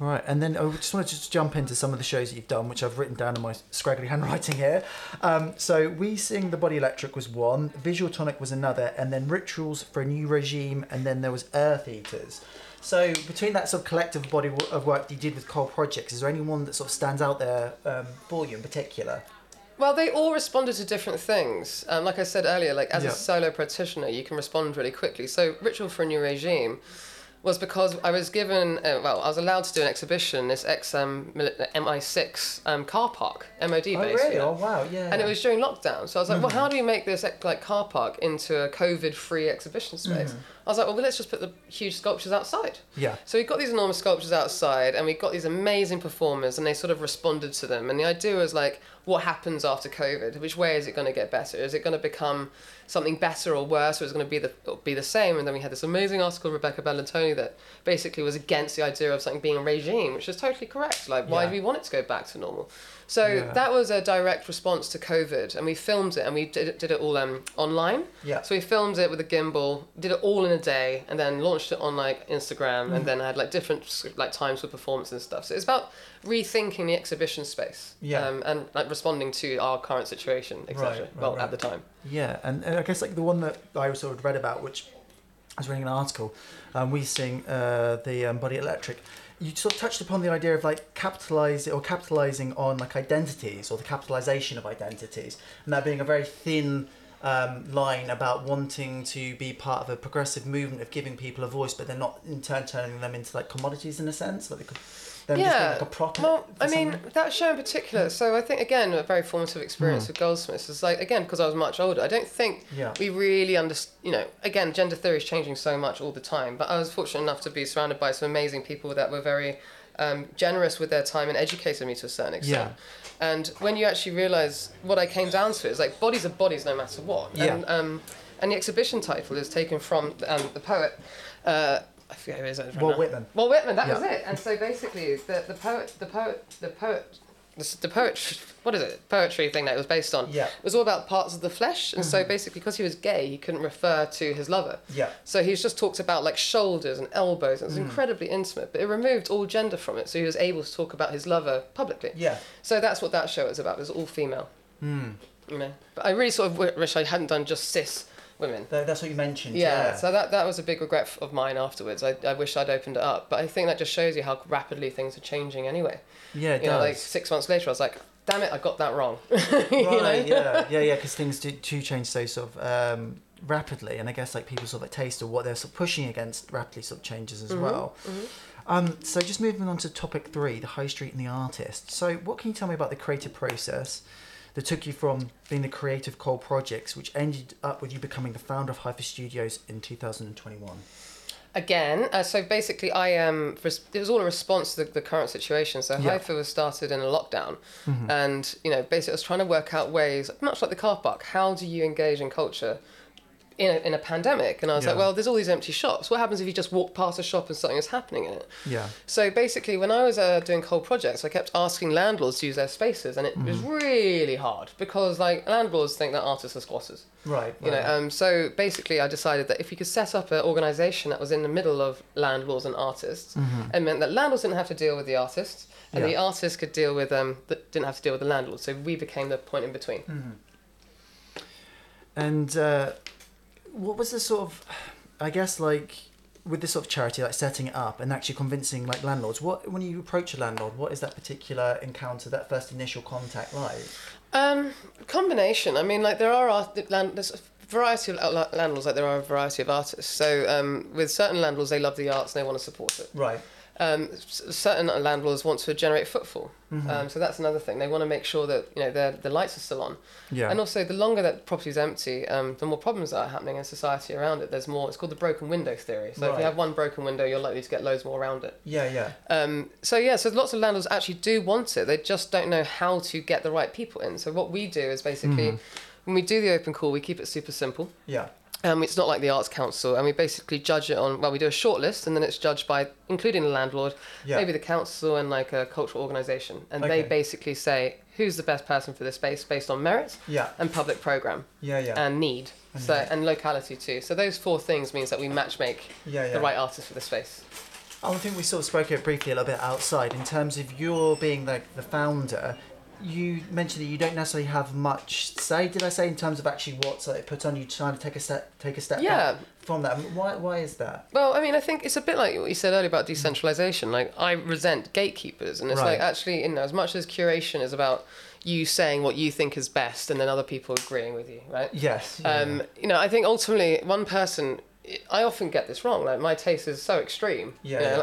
Right, and then I just wanted to just jump into some of the shows that you've done, which I've written down in my scraggly handwriting here. Um, so, We Sing the Body Electric was one, Visual Tonic was another, and then Rituals for a New Regime, and then there was Earth Eaters. So, between that sort of collective body of work that you did with Cole Projects, is there any one that sort of stands out there um, for you in particular? Well, they all responded to different things. Um, like I said earlier, like as Yeah. a solo practitioner, you can respond really quickly. So, Ritual for a New Regime was because I was given, uh, well, I was allowed to do an exhibition this ex um, MI6 um, car park, MOD base. you know. Oh, wow, yeah. And it was during lockdown. So I was like, well, how do you make this like car park into a COVID free exhibition space? I was like, well, let's just put the huge sculptures outside. Yeah. So we got these enormous sculptures outside, and we got these amazing performers, and they sort of responded to them. And the idea was like, what happens after COVID? Which way is it going to get better? Is it going to become something better or worse, or is it going to be the be the same? And then we had this amazing article, Rebecca Bellantoni, that basically was against the idea of something being a regime, which is totally correct. Like, why Yeah. do we want it to go back to normal? So Yeah. that was a direct response to COVID, and we filmed it, and we did it, did it all um, online. Yeah. So we filmed it with a gimbal, did it all in a day, and then launched it on like Instagram, Mm. and then had like different like times for performance and stuff. So it's about rethinking the exhibition space, Yeah. um, and like responding to our current situation, etc. Right, right, well, right. at the time. Yeah, and, and I guess like the one that I sort of read about, which I was reading an article, um, we sing uh, the um, Body Electric. You sort of touched upon the idea of like capitalizing or capitalizing on like identities or the capitalization of identities, and that being a very thin um, line about wanting to be part of a progressive movement of giving people a voice, but they're not in turn turning them into like commodities in a sense, like them just being Yeah. like a. Well, I mean, someone. that show in particular. So I think again, a very formative experience with Goldsmiths is like again because I was much older. I don't think Yeah. we really understand. You know, again, gender theory is changing so much all the time. But I was fortunate enough to be surrounded by some amazing people that were very um, generous with their time and educated me to a certain extent. And when you actually realise what I came down to is like bodies are bodies no matter what. Yeah. And, um, and the exhibition title is taken from um, the poet. Uh, I forget who it is. Walt. Whitman. Walt Whitman, that Yeah. was it. And so basically, the, the poet, the poet, the poet, the, the poet, what is it? Poetry thing that it was based on. Yeah. Mm-hmm. Was all about parts of the flesh, and so basically, because he was gay, he couldn't refer to his lover. Yeah. So he's just talked about like shoulders and elbows. Mm. and It was incredibly intimate, but it removed all gender from it, so he was able to talk about his lover publicly. Yeah. So that's what that show was about. It was all female. Hmm. You know, but I really sort of wish I hadn't done just cis women. That's what you mentioned. Yeah, Yeah. so that, that was a big regret of mine afterwards. I, I wish I'd opened it up. But I think that just shows you how rapidly things are changing anyway. yeah, it You know, does. like six months later, I was like, damn it, I got that wrong. You know? right yeah yeah yeah because things do, do change so sort of um, rapidly and i guess like people sort of like taste or what they're sort of pushing against rapidly sort of changes as well um, so just moving on to topic three the high street and the artist so what can you tell me about the creative process that took you from being the creative Cole Projects which ended up with you becoming the founder of Hypha Studios in 2021 Again, uh, so basically, I am. Um, it was all a response to the, the current situation. So Yeah. Hypha was started in a lockdown, and you know, basically, I was trying to work out ways, much like the car park. How do you engage in culture in a, in a pandemic? And I was like, well, there's all these empty shops. What happens if you just walk past a shop and something is happening in it? yeah So basically, when I was uh, doing Cole Projects, I kept asking landlords to use their spaces, and it was really hard because like landlords think that artists are squatters. right You know, um, so basically, I decided that if we could set up an organisation that was in the middle of landlords and artists, it meant that landlords didn't have to deal with the artists, and Yeah. the artists could deal with um, that didn't have to deal with the landlords. So we became the point in between. And uh, what was the sort of, I guess, like with this sort of charity, like setting it up and actually convincing like landlords? What when you approach a landlord, what is that particular encounter, that first initial contact like? Um, combination. I mean, like there are art- land, there's a variety of landlords, like there are a variety of artists. So um, with certain landlords, they love the arts and they want to support it. Right. Um, certain landlords want to generate footfall. Mm-hmm. Um, so that's another thing. They want to make sure that you know their the lights are still on. Yeah. And also, the longer that property is empty, um, the more problems that are happening in society around it. There's more. It's called the broken window theory. So if you have one broken window, you're likely to get loads more around it. Yeah, yeah. Um, so yeah, so lots of landlords actually do want it. They just don't know how to get the right people in. So what we do is basically, Mm-hmm. when we do the open call, we keep it super simple. Yeah. Um, it's not like the Arts Council, and we basically judge it on. Well, we do a short list, and then it's judged by including the landlord, Yeah. maybe the council, and like a cultural organisation, and Okay. they basically say who's the best person for this space based on merit Yeah. and public program Yeah, yeah. and need, so and locality too. So those four things means that we match make yeah, yeah. the right artist for the space. I think we sort of spoke it briefly a little bit outside in terms of your being like the founder. You mentioned that you don't necessarily have much say. Did I say in terms of actually what's like, put on you trying to take a step, take a step Yeah. back from that? Why? Why is that? Well, I mean, I think it's a bit like what you said earlier about decentralization. Like, I resent gatekeepers, and it's Right. like actually, you know, as much as curation is about you saying what you think is best, and then other people agreeing with you, right? Yes. Um, you know, I think ultimately one person. I often get this wrong. Like my taste is so extreme. Yeah, You know, yeah.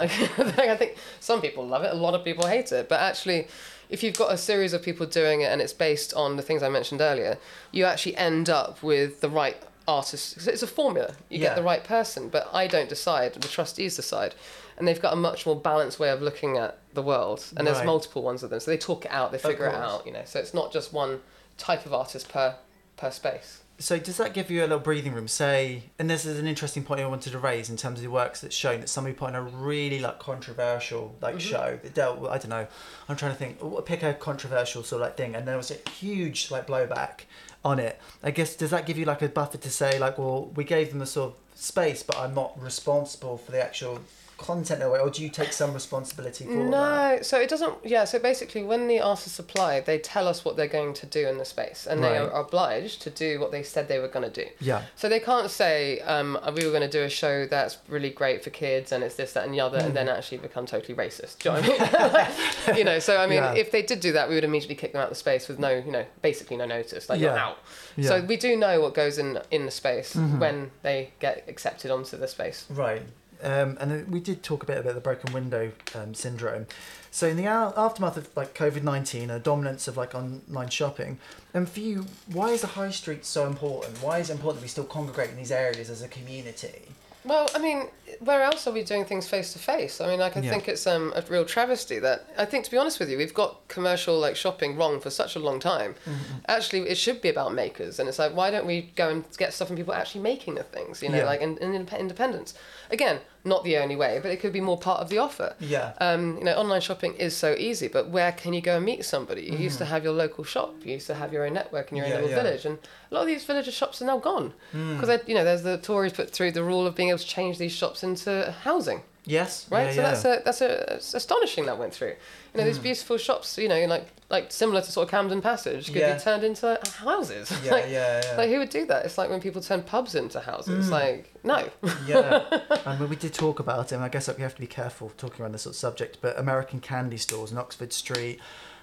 like I think some people love it, a lot of people hate it. But actually, if you've got a series of people doing it and it's based on the things I mentioned earlier, you actually end up with the right artists. 'cause It's a formula. You Yeah. get the right person, but I don't decide. The trustees decide, and they've got a much more balanced way of looking at the world. And there's multiple ones of them, so they talk it out. They figure it out. You know, so it's not just one type of artist per per space. So does that give you a little breathing room? Say, and this is an interesting point I wanted to raise in terms of the works that's shown that somebody put on a really like controversial like mm-hmm. show that dealt with I don't know. I'm trying to think. Pick a controversial sort of like thing, and there was a huge like blowback on it. I guess does that give you like a buffer to say like, well, we gave them the sort of space, but I'm not responsible for the actual content in a way, or do you take some responsibility for that? No, so it doesn't. Yeah, so basically, when the artists apply, they tell us what they're going to do in the space, and they are obliged to do what they said they were going to do. Yeah. So they can't say, um, we were going to do a show that's really great for kids, and it's this, that, and the other, and Mm. then actually become totally racist. Do you know what I mean? you know, so I mean, Yeah. if they did do that, we would immediately kick them out of the space with no, you know, basically no notice, like you're Yeah. out. Yeah. So we do know what goes in in the space Mhm. when they get accepted onto the space. Right. Um, and we did talk a bit about the broken window um, syndrome. So in the a- aftermath of like COVID nineteen, a dominance of like online shopping, and for you, why is the high street so important? Why is it important that we still congregate in these areas as a community? Well, I mean, where else are we doing things face to face? I mean, like, I Yeah. think it's um, a real travesty that I think, to be honest with you, we've got commercial like shopping wrong for such a long time. Mm-hmm. Actually, it should be about makers, and it's like, why don't we go and get stuff from people actually making the things? You know, Yeah. like in, in independence. Again, not the only way, but it could be more part of the offer. Yeah. Um, you know, online shopping is so easy, but where can you go and meet somebody? You used to Mm-hmm. have your local shop, you used to have your own network in your Yeah, own little yeah. village, and a lot of these villager shops are now gone because you know there's the Tories put through the rule of being able to change these shops into housing, Yes. right? Yeah, so yeah. that's a that's a it's astonishing that went through. You know, these Hmm. beautiful shops, you know, like like similar to sort of Camden Passage, could Yeah. be turned into houses. Yeah, like, yeah, yeah. like who would do that? It's like when people turn pubs into houses. Mm. Like no. yeah, and when we did talk about it, and I guess we have to be careful talking around this sort of subject, but American candy stores in Oxford Street,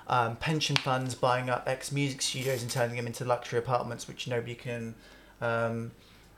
um, pension funds buying up ex music studios and turning them into luxury apartments, which nobody can um,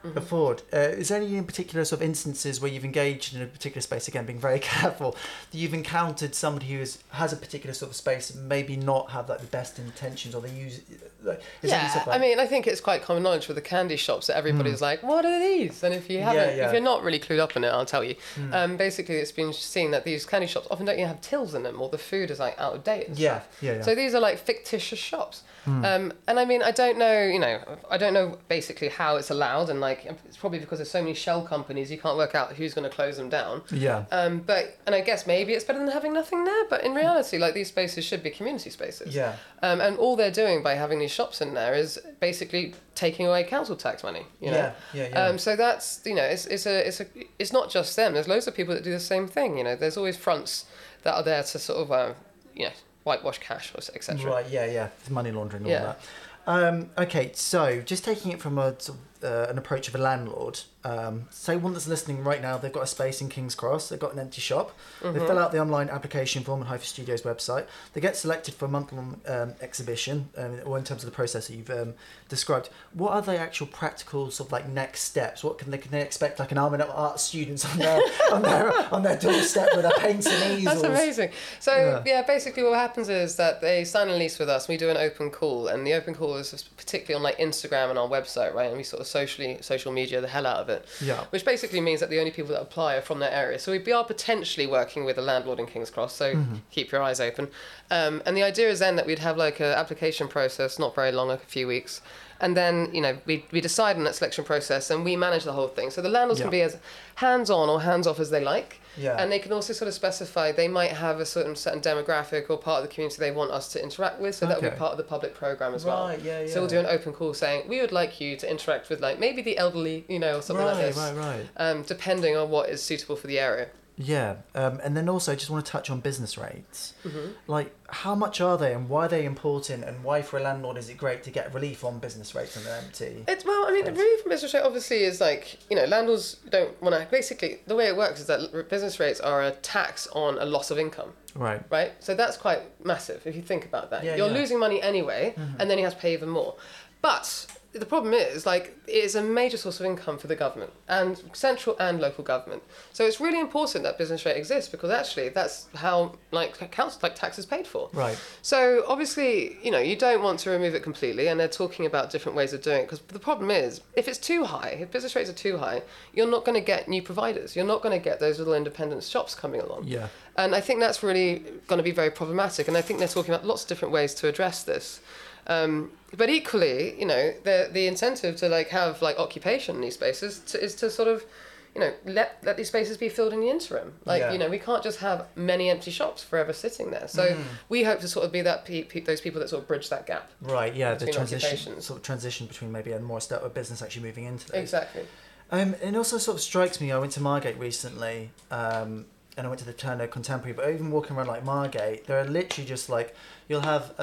Mm-hmm. afford. Uh, is there any in particular sort of instances where you've engaged in a particular space? Again, being very careful, that you've encountered somebody who is, has a particular sort of space, and maybe not have like the best intentions, or they use. Like, is there any Yeah, stuff I mean, I think it's quite common knowledge with the candy shops that everybody's like, "What are these?" And if you haven't, Hmm. yeah. if you're not really clued up on it, I'll tell you. Hmm. Um, basically, it's been seen that these candy shops often don't even have tills in them, or the food is like out of date. And Yeah, stuff. yeah, yeah. So these are like fictitious shops. Hmm. Um, and I mean, I don't know, you know, I don't know basically how it's allowed, and like it's probably because there's so many shell companies, you can't work out who's going to close them down. yeah. Um, but and I guess maybe it's better than having nothing there. But in reality, like these spaces should be community spaces. Yeah. Um, and all they're doing by having these shops in there is basically taking away council tax money. You know. Yeah, yeah, yeah. Um, so that's you know it's it's a it's a it's not just them. There's loads of people that do the same thing. You know, there's always fronts that are there to sort of uh, you know whitewash cash or etc. Right, yeah, yeah. Money laundering and Yeah. all that. Um, okay, so just taking it from a, uh, an approach of a landlord, um, say one that's listening right now, they've got a space in King's Cross, they've got an empty shop, Mm-hmm. they fill out the online application form on Hypha Studios website, they get selected for a month long um, exhibition, um, or in terms of the process that you've um, described. What are the actual practical sort of like next steps? What can they, can they expect like an arm and art students on their, on their, on their doorstep with a painting easels? That's amazing. So Yeah. yeah. basically what happens is that they sign a lease with us. We do an open call, and the open call is particularly on like Instagram and our website, right? And we sort of socially social media the hell out of it. Yeah. Which basically means that the only people that apply are from that area. So we are potentially working with a landlord in King's Cross. So Mm-hmm. keep your eyes open. Um, and the idea is then that we'd have like an application process, not very long, like a few weeks. And then, you know, we, we decide on that selection process and we manage the whole thing. So the landlords Yeah. can be as hands on or hands off as they like. Yeah. And they can also sort of specify they might have a certain certain demographic or part of the community they want us to interact with, so that will Okay. be part of the public program as well. Right, yeah, So we'll do an open call saying we would like you to interact with like maybe the elderly, you know, or something right, like this. right, right. Um, depending on what is suitable for the area. Yeah, um, and then also I just want to touch on business rates. Mm-hmm. Like, how much are they, and why are they important, and why for a landlord is it great to get relief on business rates when they're empty? It's well, I mean, Right. relief from business rate obviously is like you know landlords don't want to. Basically, the way it works is that business rates are a tax on a loss of income. Right. right? So that's quite massive if you think about that. Yeah, You're yeah. Mm-hmm. losing money anyway, and then you have to pay even more. But the problem is like it is a major source of income for the government and central and local government. So it's really important that business rate exists because actually that's how like council like tax is paid for. Right. So obviously, you know, you don't want to remove it completely, and they're talking about different ways of doing it. Because the problem is, if it's too high, if business rates are too high, you're not going to get new providers. You're not going to get those little independent shops coming along. Yeah. And I think that's really going to be very problematic. And I think they're talking about lots of different ways to address this. Um, but equally, you know, the the incentive to like have like occupation in these spaces to, is to sort of, you know, let let these spaces be filled in the interim. Like, Yeah. you know, we can't just have many empty shops forever sitting there. So Mm. we hope to sort of be that pe- pe- those people that sort of bridge that gap. Right, yeah, the transition, sort of transition between maybe a more established business actually moving into those. Exactly. Um, it also sort of strikes me. I went to Margate recently, um, and I went to the Turner Contemporary. But even walking around like Margate, there are literally just like you'll have uh,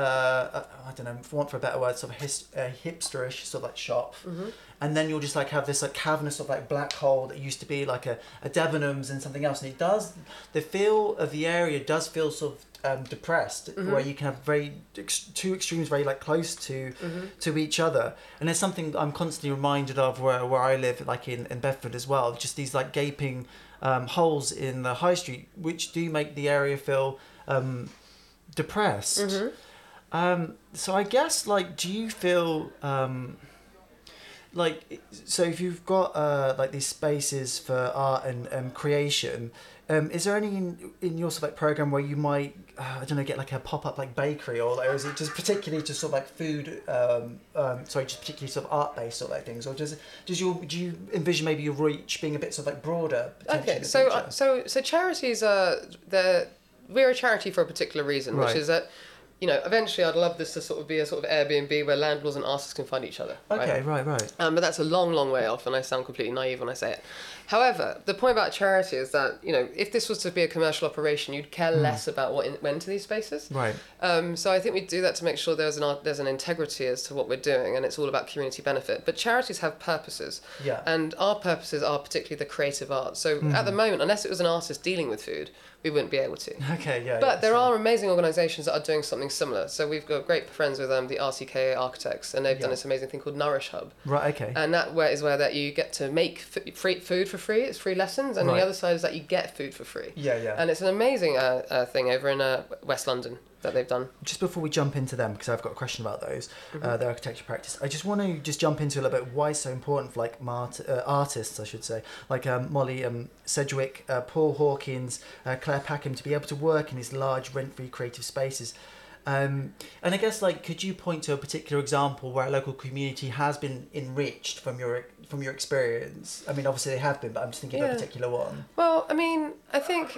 a, I don't know, for want for a better word, sort of his, a hipsterish sort of like shop, and then you'll just like have this like cavernous sort of like black hole that used to be like a, a Debenhams and something else, and it does the feel of the area does feel sort of um, depressed, where you can have very ex- two extremes very like close to to each other, and there's something I'm constantly reminded of where, where I live, like in, in Bedford as well, just these like gaping um, holes in the high street, which do make the area feel um, depressed. Um, so I guess like, do you feel um, like so if you've got uh, like these spaces for art and um, creation um, is there any in, in your sort of like program where you might uh, I don't know get like a pop up like bakery or, or is it just particularly just sort of like food um, um, sorry just particularly sort of art based sort of like things or does does your do you envision maybe your reach being a bit sort of like broader Okay, so uh, so so charities are the we're a charity for a particular reason, Right. which is that you know eventually I'd love this to sort of be a sort of Airbnb where landlords and artists can find each other. right? okay right right Um, but that's a long, long way off, and I sound completely naive when I say it. However, the point about charity is that you know if this was to be a commercial operation, you'd care less about what in, went to these spaces. right Um, so I think we do that to make sure there's an there's an integrity as to what we're doing, and it's all about community benefit. But charities have purposes, Yeah. and our purposes are particularly the creative arts. So Mm-hmm. at the moment, unless it was an artist dealing with food, we wouldn't be able to. okay yeah But yeah, there are amazing organisations that are doing something similar. So we've got great friends with um, the RCKA architects, and they've done this amazing thing called Nourish Hub, right okay and that where is where that you get to make f- free food for free. It's free lessons, and Right. the other side is that you get food for free. yeah yeah And it's an amazing uh, uh, thing over in uh, West London that they've done. just before we jump into them, because I've got a question about those, Mm-hmm. uh, the architecture practice. I just want to just jump into a little bit why it's so important for like mart- uh, artists, I should say, like um, Molly um, Sedgwick, uh, Paul Hawkins, uh, Claire Packham, to be able to work in these large rent-free creative spaces. Um, and I guess like, could you point to a particular example where a local community has been enriched from your from your experience? I mean, obviously they have been, but I'm just thinking of a particular one. Well, I mean, I think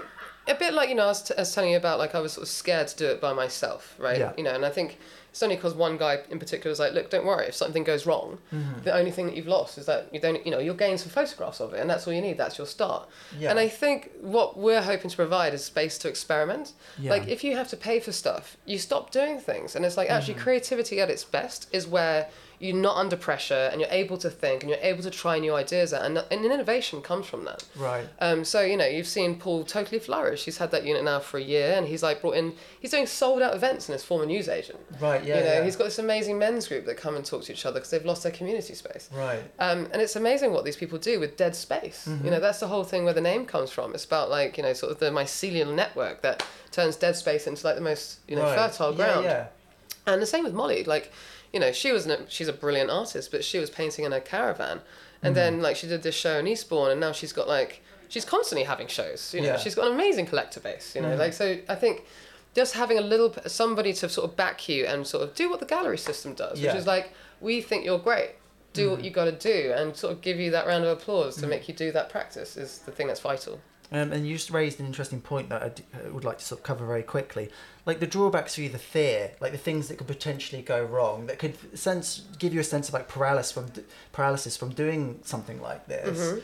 a bit like you know, I was, t- I was telling you about like I was sort of scared to do it by myself, right? Yeah. You know, and I think it's only because one guy in particular was like, "Look, don't worry. If something goes wrong, Mm-hmm. the only thing that you've lost is that you don't, you know, you'll gain some photographs of it, and that's all you need. That's your start." Yeah. And I think what we're hoping to provide is space to experiment. Yeah. Like if you have to pay for stuff, you stop doing things, and it's like actually Mm-hmm. creativity at its best is where you're not under pressure and you're able to think and you're able to try new ideas out, and, and innovation comes from that. Right. Um, so you know you've seen Paul totally flourish. He's had that unit now for a year, and he's like brought in. He's doing sold out events in his former newsagent. Right. Yeah. you know yeah. he's got this amazing men's group that come and talk to each other because they've lost their community space. Right. Um, and it's amazing what these people do with dead space. Mm-hmm. You know that's the whole thing where the name comes from. It's about like you know sort of the mycelial network that turns dead space into like the most you know right. fertile Yeah, ground. Yeah. And the same with Molly. Like, you know, she was an, she's a brilliant artist, but she was painting in a caravan, and then hmm. like she did this show in Eastbourne, and now she's got like she's constantly having shows. You know, Yeah. she's got an amazing collector base. You know, hmm. like so I think just having a little somebody to sort of back you and sort of do what the gallery system does, Yeah. which is like we think you're great. Do what hmm. you got to do, and sort of give you that round of applause to make you do that practice is the thing that's vital. Um, and you just raised an interesting point that I I would like to sort of cover very quickly. Like the drawbacks for you, the fear, like the things that could potentially go wrong, that could sense give you a sense of like paralysis from paralysis from doing something like this. Mm-hmm.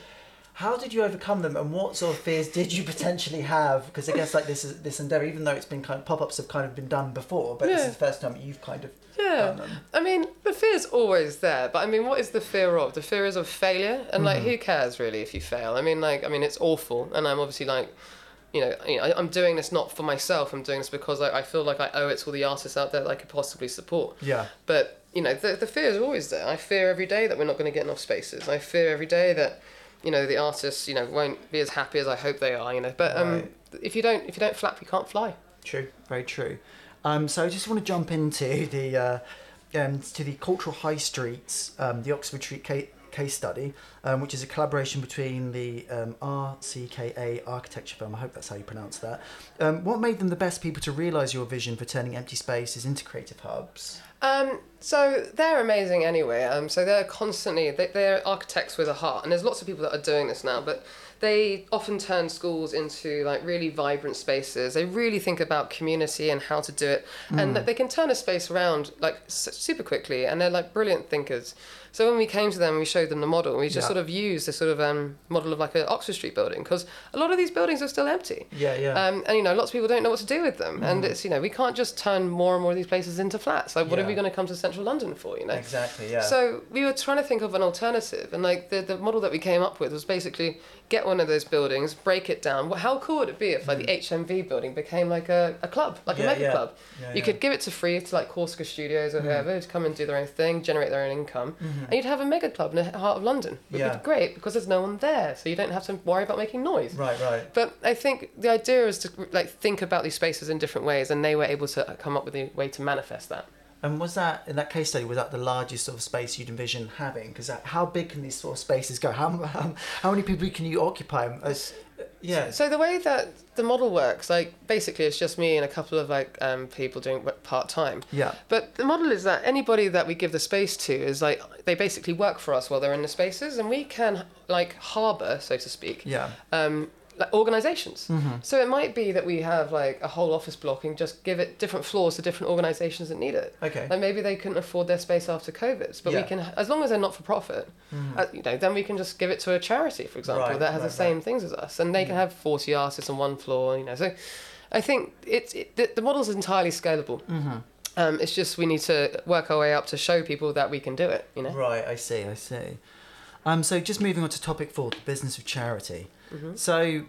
How did you overcome them, and what sort of fears did you potentially have? Because I guess like this is this endeavor, even though it's been kind of pop ups have kind of been done before, but this is the first time you've kind of Yeah. done them. I mean, the fear's always there, but I mean, what is the fear of? The fear is of failure, and like, mm-hmm. who cares really if you fail? I mean, like, I mean, it's awful, and I'm obviously like, you know, I, I'm doing this not for myself. I'm doing this because I, I feel like I owe it to all the artists out there that I could possibly support. Yeah. But you know, the the fear is always there. I fear every day that we're not going to get enough spaces. I fear every day that, you know, the artists, you know, won't be as happy as I hope they are. You know, but um, Right. if you don't if you don't flap, you can't fly. True, very true. Um, so I just want to jump into the uh, um, to the cultural high streets, um, the Oxford Street ca- case study, um, which is a collaboration between the um, RCKA architecture firm. I hope that's how you pronounce that. Um, what made them the best people to realise your vision for turning empty spaces into creative hubs? Um, so they're amazing anyway. Um, so they're constantly they, they're architects with a heart, and there's lots of people that are doing this now. But they often turn schools into like really vibrant spaces. They really think about community and how to do it, and that they can turn a space around like super quickly. And they're like brilliant thinkers. So when we came to them, we showed them the model. We just Yeah. sort of used this sort of um, model of like an Oxford Street building because a lot of these buildings are still empty. Yeah, yeah. Um, and you know, lots of people don't know what to do with them, and it's you know, we can't just turn more and more of these places into flats. Like, what are we going to come to central London for? You know. exactly. Yeah. So we were trying to think of an alternative, and like the, the model that we came up with was basically get one of those buildings, break it down. Well, how cool would it be if like the HMV building became like a, a club, like Mm. Yeah, a mega yeah. club? Yeah, you yeah. could give it to free to like Corsica Studios or whoever to come and do their own thing, generate their own income, and you'd have a mega club in the heart of London. It would. Yeah. be great because there's no one there, so you don't have to worry about making noise. right, right. But I think the idea is to like think about these spaces in different ways, and they were able to come up with a way to manifest that. And was that in that case study? Was that the largest sort of space you'd envision having? Because how big can these sort of spaces go? How how, how many people can you occupy? As, yeah. So the way that the model works, like basically, it's just me and a couple of like um, people doing part time. Yeah. But the model is that anybody that we give the space to is like they basically work for us while they're in the spaces, and we can like harbour, so to speak, Yeah. um, like organizations. Mm-hmm. So it might be that we have like a whole office block and just give it different floors to different organizations that need it. Okay. Like maybe they couldn't afford their space after COVID, but Yeah. we can, as long as they're not for profit, uh, you know, then we can just give it to a charity, for example, Right, that has right, the same things as us, and they can have forty artists on one floor. You know, so I think it's it, the, the model's entirely scalable. Mm-hmm. Um, it's just we need to work our way up to show people that we can do it. You know. Right, I see, I see. Um, so just moving on to topic four, the business of charity. Mm-hmm. So,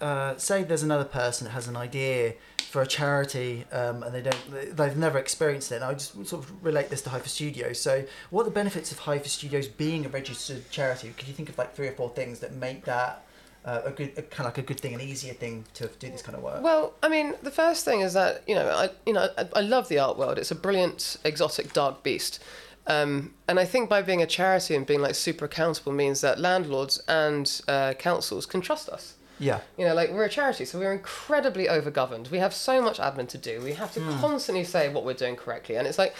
uh, say there's another person that has an idea for a charity um, and they don't, they've never experienced it. And I just sort of relate this to Hypha Studios. So, what are the benefits of Hypha Studios being a registered charity? Could you think of like three or four things that make that uh, a good, a, kind of like a good thing, an easier thing to do this kind of work? Well, I mean, the first thing is that you know, I you know, I, I love the art world. It's a brilliant, exotic, dark beast. Um, and I think by being a charity and being like super accountable means that landlords and uh, councils can trust us. yeah, You know, like we're a charity, so we're incredibly overgoverned. We have so much admin to do. We have to Hmm. constantly say what we're doing correctly, and it's like,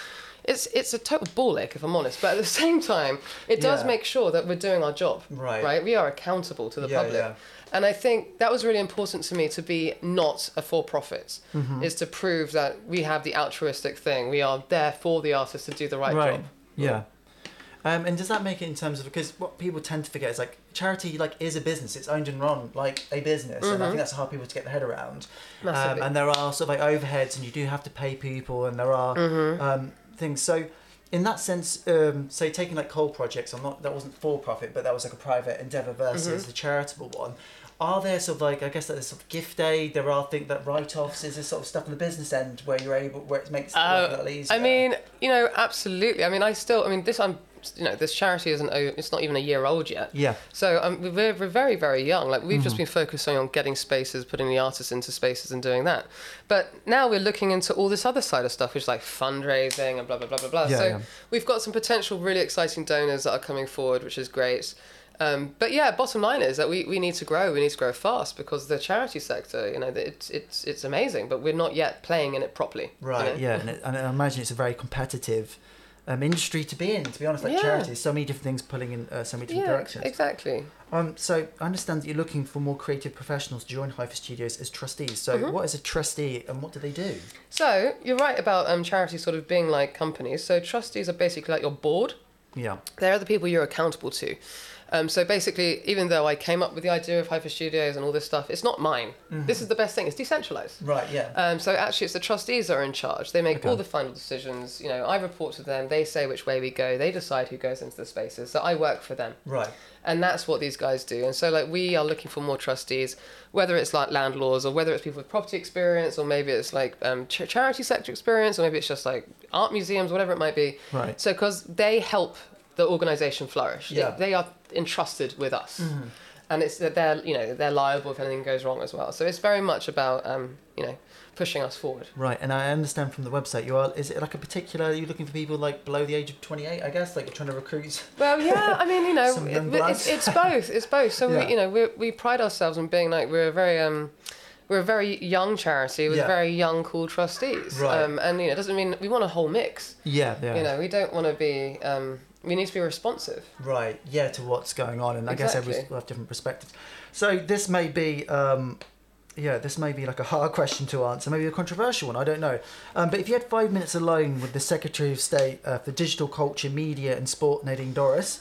it's it's a total ball ache if I'm honest. But at the same time, it does Yeah. make sure that we're doing our job. Right. Right. We are accountable to the Yeah, public. yeah. And I think that was really important to me to be not a for profit, Mm-hmm. is to prove that we have the altruistic thing. We are there for the artist to do the right, right, job. yeah. Um, and does that make it in terms of because what people tend to forget is like charity like is a business. It's owned and run like a business, and I think that's hard people to get their head around. Um, and there are sort of like overheads, and you do have to pay people, and there are um, things. So in that sense, um, say taking like Cole Projects, I'm not that wasn't for profit, but that was like a private endeavor versus the charitable one. Are there sort of like I guess that there's sort of gift aid? There are things that write offs. Is there sort of stuff on the business end where you're able where it makes it Uh, work a little easier? I mean, you know, absolutely. I mean, I still, I mean, this, I'm, you know, this charity isn't, it's not even a year old yet. yeah, So um, we're, we're very, very young. Like we've just been focusing on getting spaces, putting the artists into spaces, and doing that. But now we're looking into all this other side of stuff, which is like fundraising and blah blah blah blah blah. Yeah, so yeah. we've got some potential really exciting donors that are coming forward, which is great. Um, but yeah, bottom line is that we, we need to grow. We need to grow fast because the charity sector, you know, it's it's it's amazing, but we're not yet playing in it properly. you Right. know? Yeah, and, it, and I imagine it's a very competitive um, industry to be in. To be honest, like Yeah. charities, so many different things pulling in uh, so many different Yeah, directions. exactly. Um, so I understand that you're looking for more creative professionals to join Hypha Studios as trustees. So Mm-hmm. what is a trustee and what do they do? So you're right about um, charities sort of being like companies. So trustees are basically like your board. Yeah. They're the people you're accountable to. Um, so basically, even though I came up with the idea of Hypha Studios and all this stuff, it's not mine. This is the best thing. It's decentralized. Right. Yeah. Um, so actually, it's the trustees that are in charge. They make Okay. all the final decisions. You know, I report to them. They say which way we go. They decide who goes into the spaces. So I work for them, right. and that's what these guys do. And so, like, we are looking for more trustees, whether it's like landlords or whether it's people with property experience, or maybe it's like um, ch- charity sector experience, or maybe it's just like art museums, whatever it might be. Right. So, because they help the organisation flourish. Yeah. They, they are entrusted with us. And it's that they're, you know, they're liable if anything goes wrong as well. So it's very much about, um, you know, pushing us forward. Right, and I understand from the website you are. Is it like a particular? Are you looking for people like below the age of twenty eight? I guess like you're trying to recruit. Well, yeah, I mean, you know, it- it's, it's both. It's both. So Yeah. we, you know, we we pride ourselves on being like we're a very um, we're a very young charity with Yeah. very young, cool trustees. Right. Um, and you know, it doesn't mean we want a whole mix. Yeah, yeah. You know, we don't want to be. Um, we need to be responsive. Right, yeah, to what's going on, and I guess everyone will have different perspectives. So this may be, um, yeah, this may be like a hard question to answer, maybe a controversial one. I don't know. Um, but if you had five minutes alone with the Secretary of State uh, for Digital Culture, Media, and Sport, Nadine Dorries,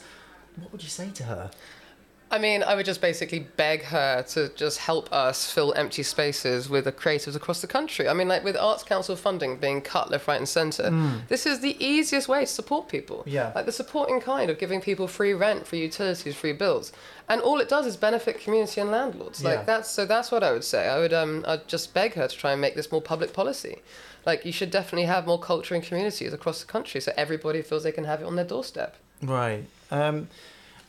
what would you say to her? I mean, I would just basically beg her to just help us fill empty spaces with the creatives across the country. I mean, like with Arts Council funding being cut left, right, and centre, this is the easiest way to support people. Yeah. Like the supporting kind of giving people free rent, free utilities, free bills, and all it does is benefit community and landlords. Like Yeah. that's so that's what I would say. I would um I'd just beg her to try and make this more public policy. Like you should definitely have more culture and communities across the country, so everybody feels they can have it on their doorstep. Right. Um,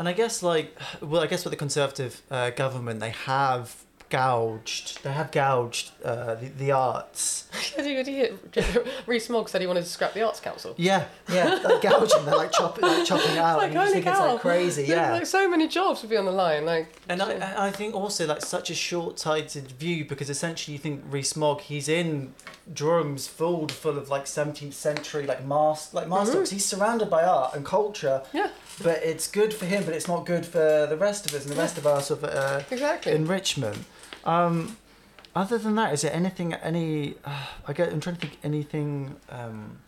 and I guess like, well, I guess with the Conservative uh, government, they have gouged, they have gouged uh, the, the arts. Rees Mogg said he wanted to scrap the Arts Council. Yeah, yeah, like gouging. They're like, chop, like chopping out, Like, and you think it's like crazy. Yeah. Like so many jobs would be on the line. Like And I, and I think also like such a short-sighted view because essentially you think Rees Mogg he's in Durham's filled full of like 17th century like mas like masterworks. He's surrounded by art and culture, yeah, but it's good for him, but it's not good for the rest of us and the rest of our sort of uh, exactly. enrichment. Um, other than that, is there anything any? Uh, I get. I'm trying to think anything. Um,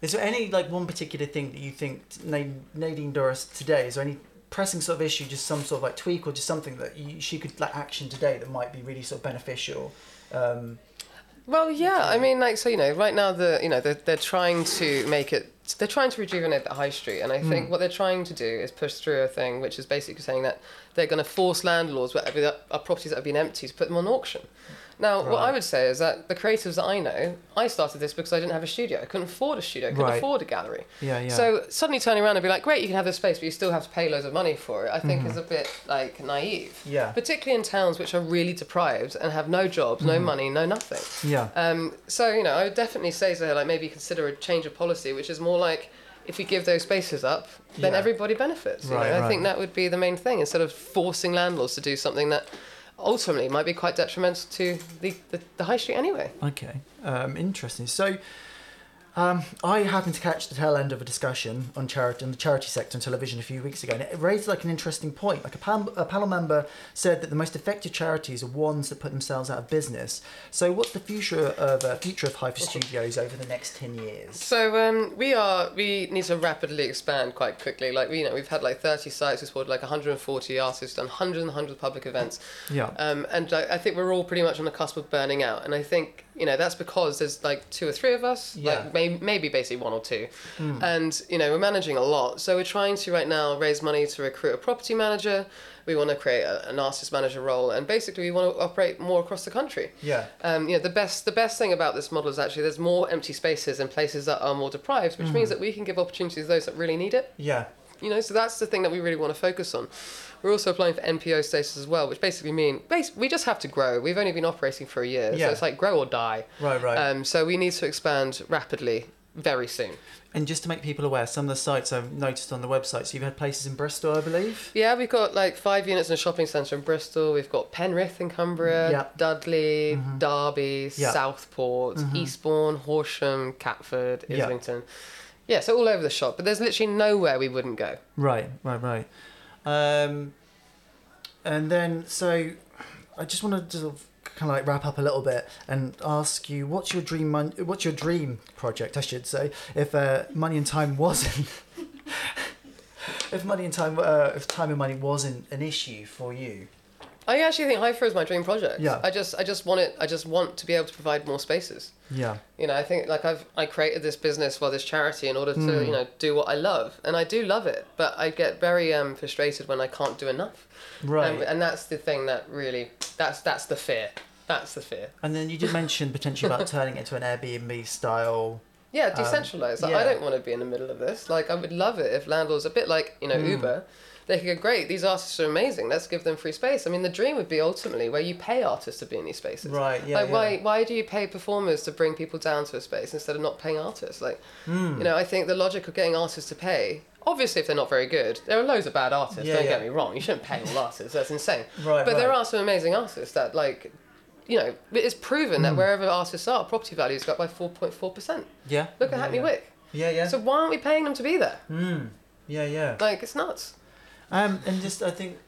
is there any like one particular thing that you think Nadine Dorries today? Is there any pressing sort of issue, just some sort of like tweak or just something that you, she could like action today that might be really sort of beneficial? Um, Well, yeah. I mean, like so, you know, right now the you know they're, they're trying to make it. They're trying to rejuvenate the high street, and I think Mm. what they're trying to do is push through a thing which is basically saying that they're going to force landlords, whatever are properties that have been empty, to put them on auction. Now, what I would say is that the creatives that I know, I started this because I didn't have a studio. I couldn't afford a studio. I couldn't Right. afford a gallery. yeah, yeah. So suddenly turning around and be like, great, you can have this space, but you still have to pay loads of money for it. I think is a bit like naive. Mm-hmm. Yeah. Particularly in towns which are really deprived and have no jobs, Mm-hmm. no money, no nothing. yeah. Um, so you know, I would definitely say to her like maybe consider a change of policy, which is more like if we give those spaces up, then Yeah. everybody benefits. you know? Right, I think that would be the main thing instead of forcing landlords to do something that ultimately might be quite detrimental to the, the, the high street anyway. Okay, um, interesting. So, um, I happened to catch the tail end of a discussion on charity on the charity sector on television a few weeks ago, and it raised like an interesting point. Like a, pan- a panel member said that the most effective charities are ones that put themselves out of business. So, what's the future of uh, future of Hypha Studios over the next ten years? So um, we are we need to rapidly expand quite quickly. Like we you know we've had like 30 sites, we've supported like 140 artists, done hundreds and hundreds of public events, Yeah, um, and I, I think we're all pretty much on the cusp of burning out. And I think you know that's because there's like two or three of us, Yeah. like may, maybe basically one or two, and you know we're managing a lot. So we're trying to right now raise money to recruit a property manager. We want to create a, an artist manager role, and basically we want to operate more across the country. yeah, Um, you know, the best the best thing about this model is actually there's more empty spaces in places that are more deprived, which means that we can give opportunities to those that really need it. yeah. You know, so that's the thing that we really want to focus on. We're also applying for NPO status as well, which basically mean bas- we just have to grow. We've only been operating for a year, Yeah. so it's like grow or die. Right, right. Um, so we need to expand rapidly, very soon. and just to make people aware, some of the sites I've noticed on the website. So you've had places in Bristol, I believe. Yeah, we've got like five units in a shopping centre in Bristol. We've got Penrith in Cumbria, Yeah. Dudley, Derby, Yeah. Southport, Eastbourne, Horsham, Catford. Islington. Yeah. so all over the shop. But there's literally nowhere we wouldn't go. Right, right, right. Um, and then, so I just want to sort of kind of like wrap up a little bit and ask you, what's your dream? Mon- what's your dream project? I should say, if uh, money and time wasn't if money and time, uh, if time and money wasn't an issue for you, I actually think Hypha is my dream project. Yeah. I just I just want it. I just want to be able to provide more spaces. yeah, You know, I think like I've I created this business well this charity in order to Hmm. you know do what I love, and I do love it. But I get very um, frustrated when I can't do enough. right. Um, and that's the thing that really that's that's the fear. That's the fear. and then you did mention potentially about turning it into an Airbnb style. Yeah, decentralized. Like, I Um, don't want to be in the middle of this. Like I would love it if landlords a bit like you know Hmm. Uber. They could go, great, these artists are amazing, let's give them free space. I mean, the dream would be ultimately where you pay artists to be in these spaces. Right. Yeah. like yeah. why why do you pay performers to bring people down to a space instead of not paying artists like Hmm. you know i think the logic of getting artists to pay obviously if they're not very good there are loads of bad artists Yeah, don't yeah. get me wrong you shouldn't pay all artists that's insane Right. but there are some amazing artists that like you know it's proven Hmm. that wherever artists are property values go up by 4.4% Yeah. look at yeah, hackney yeah. wick Yeah. Yeah. so why aren't we paying them to be there Mm. Yeah. Yeah. like it's nuts Um, and just I think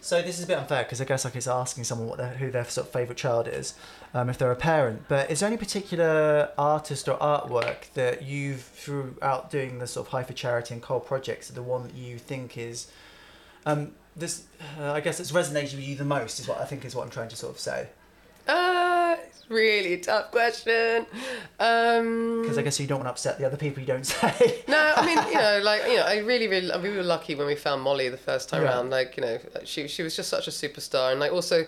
so. This is a bit unfair because I guess like it's asking someone what their, who their sort of favorite child is, um, if they're a parent. But is there any particular artist or artwork that you've throughout doing the sort of Hypha Charity and Cole Projects, the one that you think is, um, this? Uh, I guess it's resonated with you the most. Is what I think is what I'm trying to sort of say. uh it's really a tough question um Because I guess you don't want to upset the other people you don't say. No, I mean, you know, like you know, I really, really, we were lucky when we found Molly the first time Yeah. around. Like, you know, she she was just such a superstar, and like also,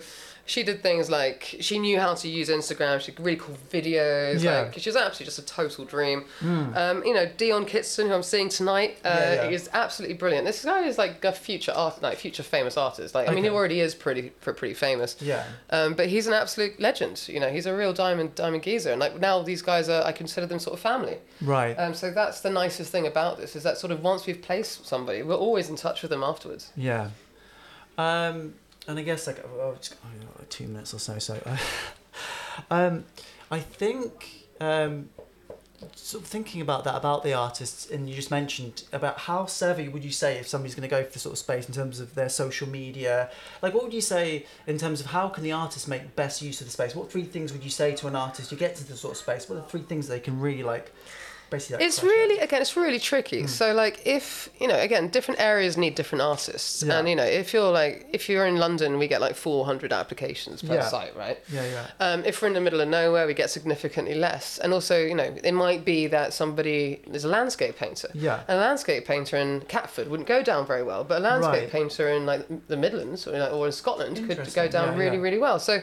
she did things like she knew how to use Instagram. She could really cool videos. Yeah. Like, she was absolutely just a total dream. Um, you know, Dion Kitson, who I'm seeing tonight, uh, Yeah, yeah. is absolutely brilliant. This guy is like a future art, like future famous artist. Like, I mean, he already is pretty, pretty, pretty famous. yeah. Um, but he's an absolute legend. You know, he's a real diamond, diamond geezer, and like now these guys are, I consider them sort of family. Right. Um, so that's the nicest thing about this is that sort of once we've placed somebody, we're always in touch with them afterwards. Yeah. Um, and I guess like oh, it's oh, yeah, two minutes or so. So, um, I think um, sort of thinking about that about the artists, and you just mentioned about how savvy would you say if somebody's going to go for the sort of space in terms of their social media? Like, what would you say in terms of how can the artist make best use of the space? What three things would you say to an artist? You get to the sort of space. What are the three things they can really like? Basically, It's really again, it's really tricky. So like if you know, again, different areas need different artists, Yeah. and you know, if you're like if you're in London, we get like 400 applications per Yeah. site, right? Yeah, yeah. Um, if we're in the middle of nowhere, we get significantly less. And also, you know, it might be that somebody is a landscape painter. Yeah. and A landscape painter in Catford wouldn't go down very well, but a landscape Right. painter in like the Midlands or, like, or in Scotland could go down Yeah, really, really well. So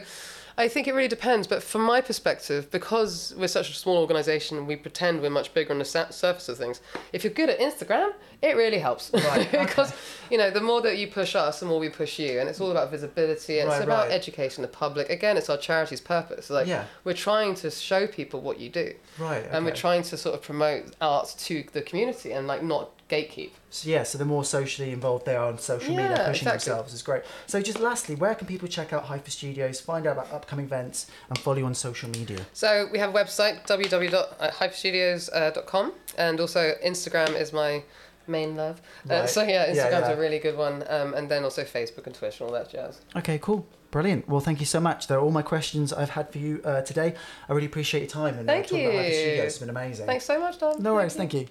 I think it really depends. But from my perspective, because we're such a small organisation, we pretend we're much bigger on the surface of things. If you're good at Instagram, it really helps. Right, because, you know, the more that you push us, the more we push you. And it's all about visibility. And Right, it's about right. educating the public. Again, it's our charity's purpose. Like, Yeah. we're trying to show people what you do. Right. And we're trying to sort of promote art to the community and like not gatekeep. So yeah, so the more socially involved they are on social media, pushing exactly. themselves is great. So just lastly, where can people check out Hypha Studios, find out about upcoming events, and follow you on social media? So we have a website www.hyphastudios.com and also Instagram is my main love. Uh, so yeah, Yeah, Instagram's yeah. a really good one, um, and then also Facebook and Twitter and all that jazz. Okay, cool, brilliant. Well, thank you so much. They're all my questions I've had for you uh, today. I really appreciate your time and uh, Thank talking about Hypha you. Studios. It's been amazing. Thanks so much, Dom. No worries. Thank you.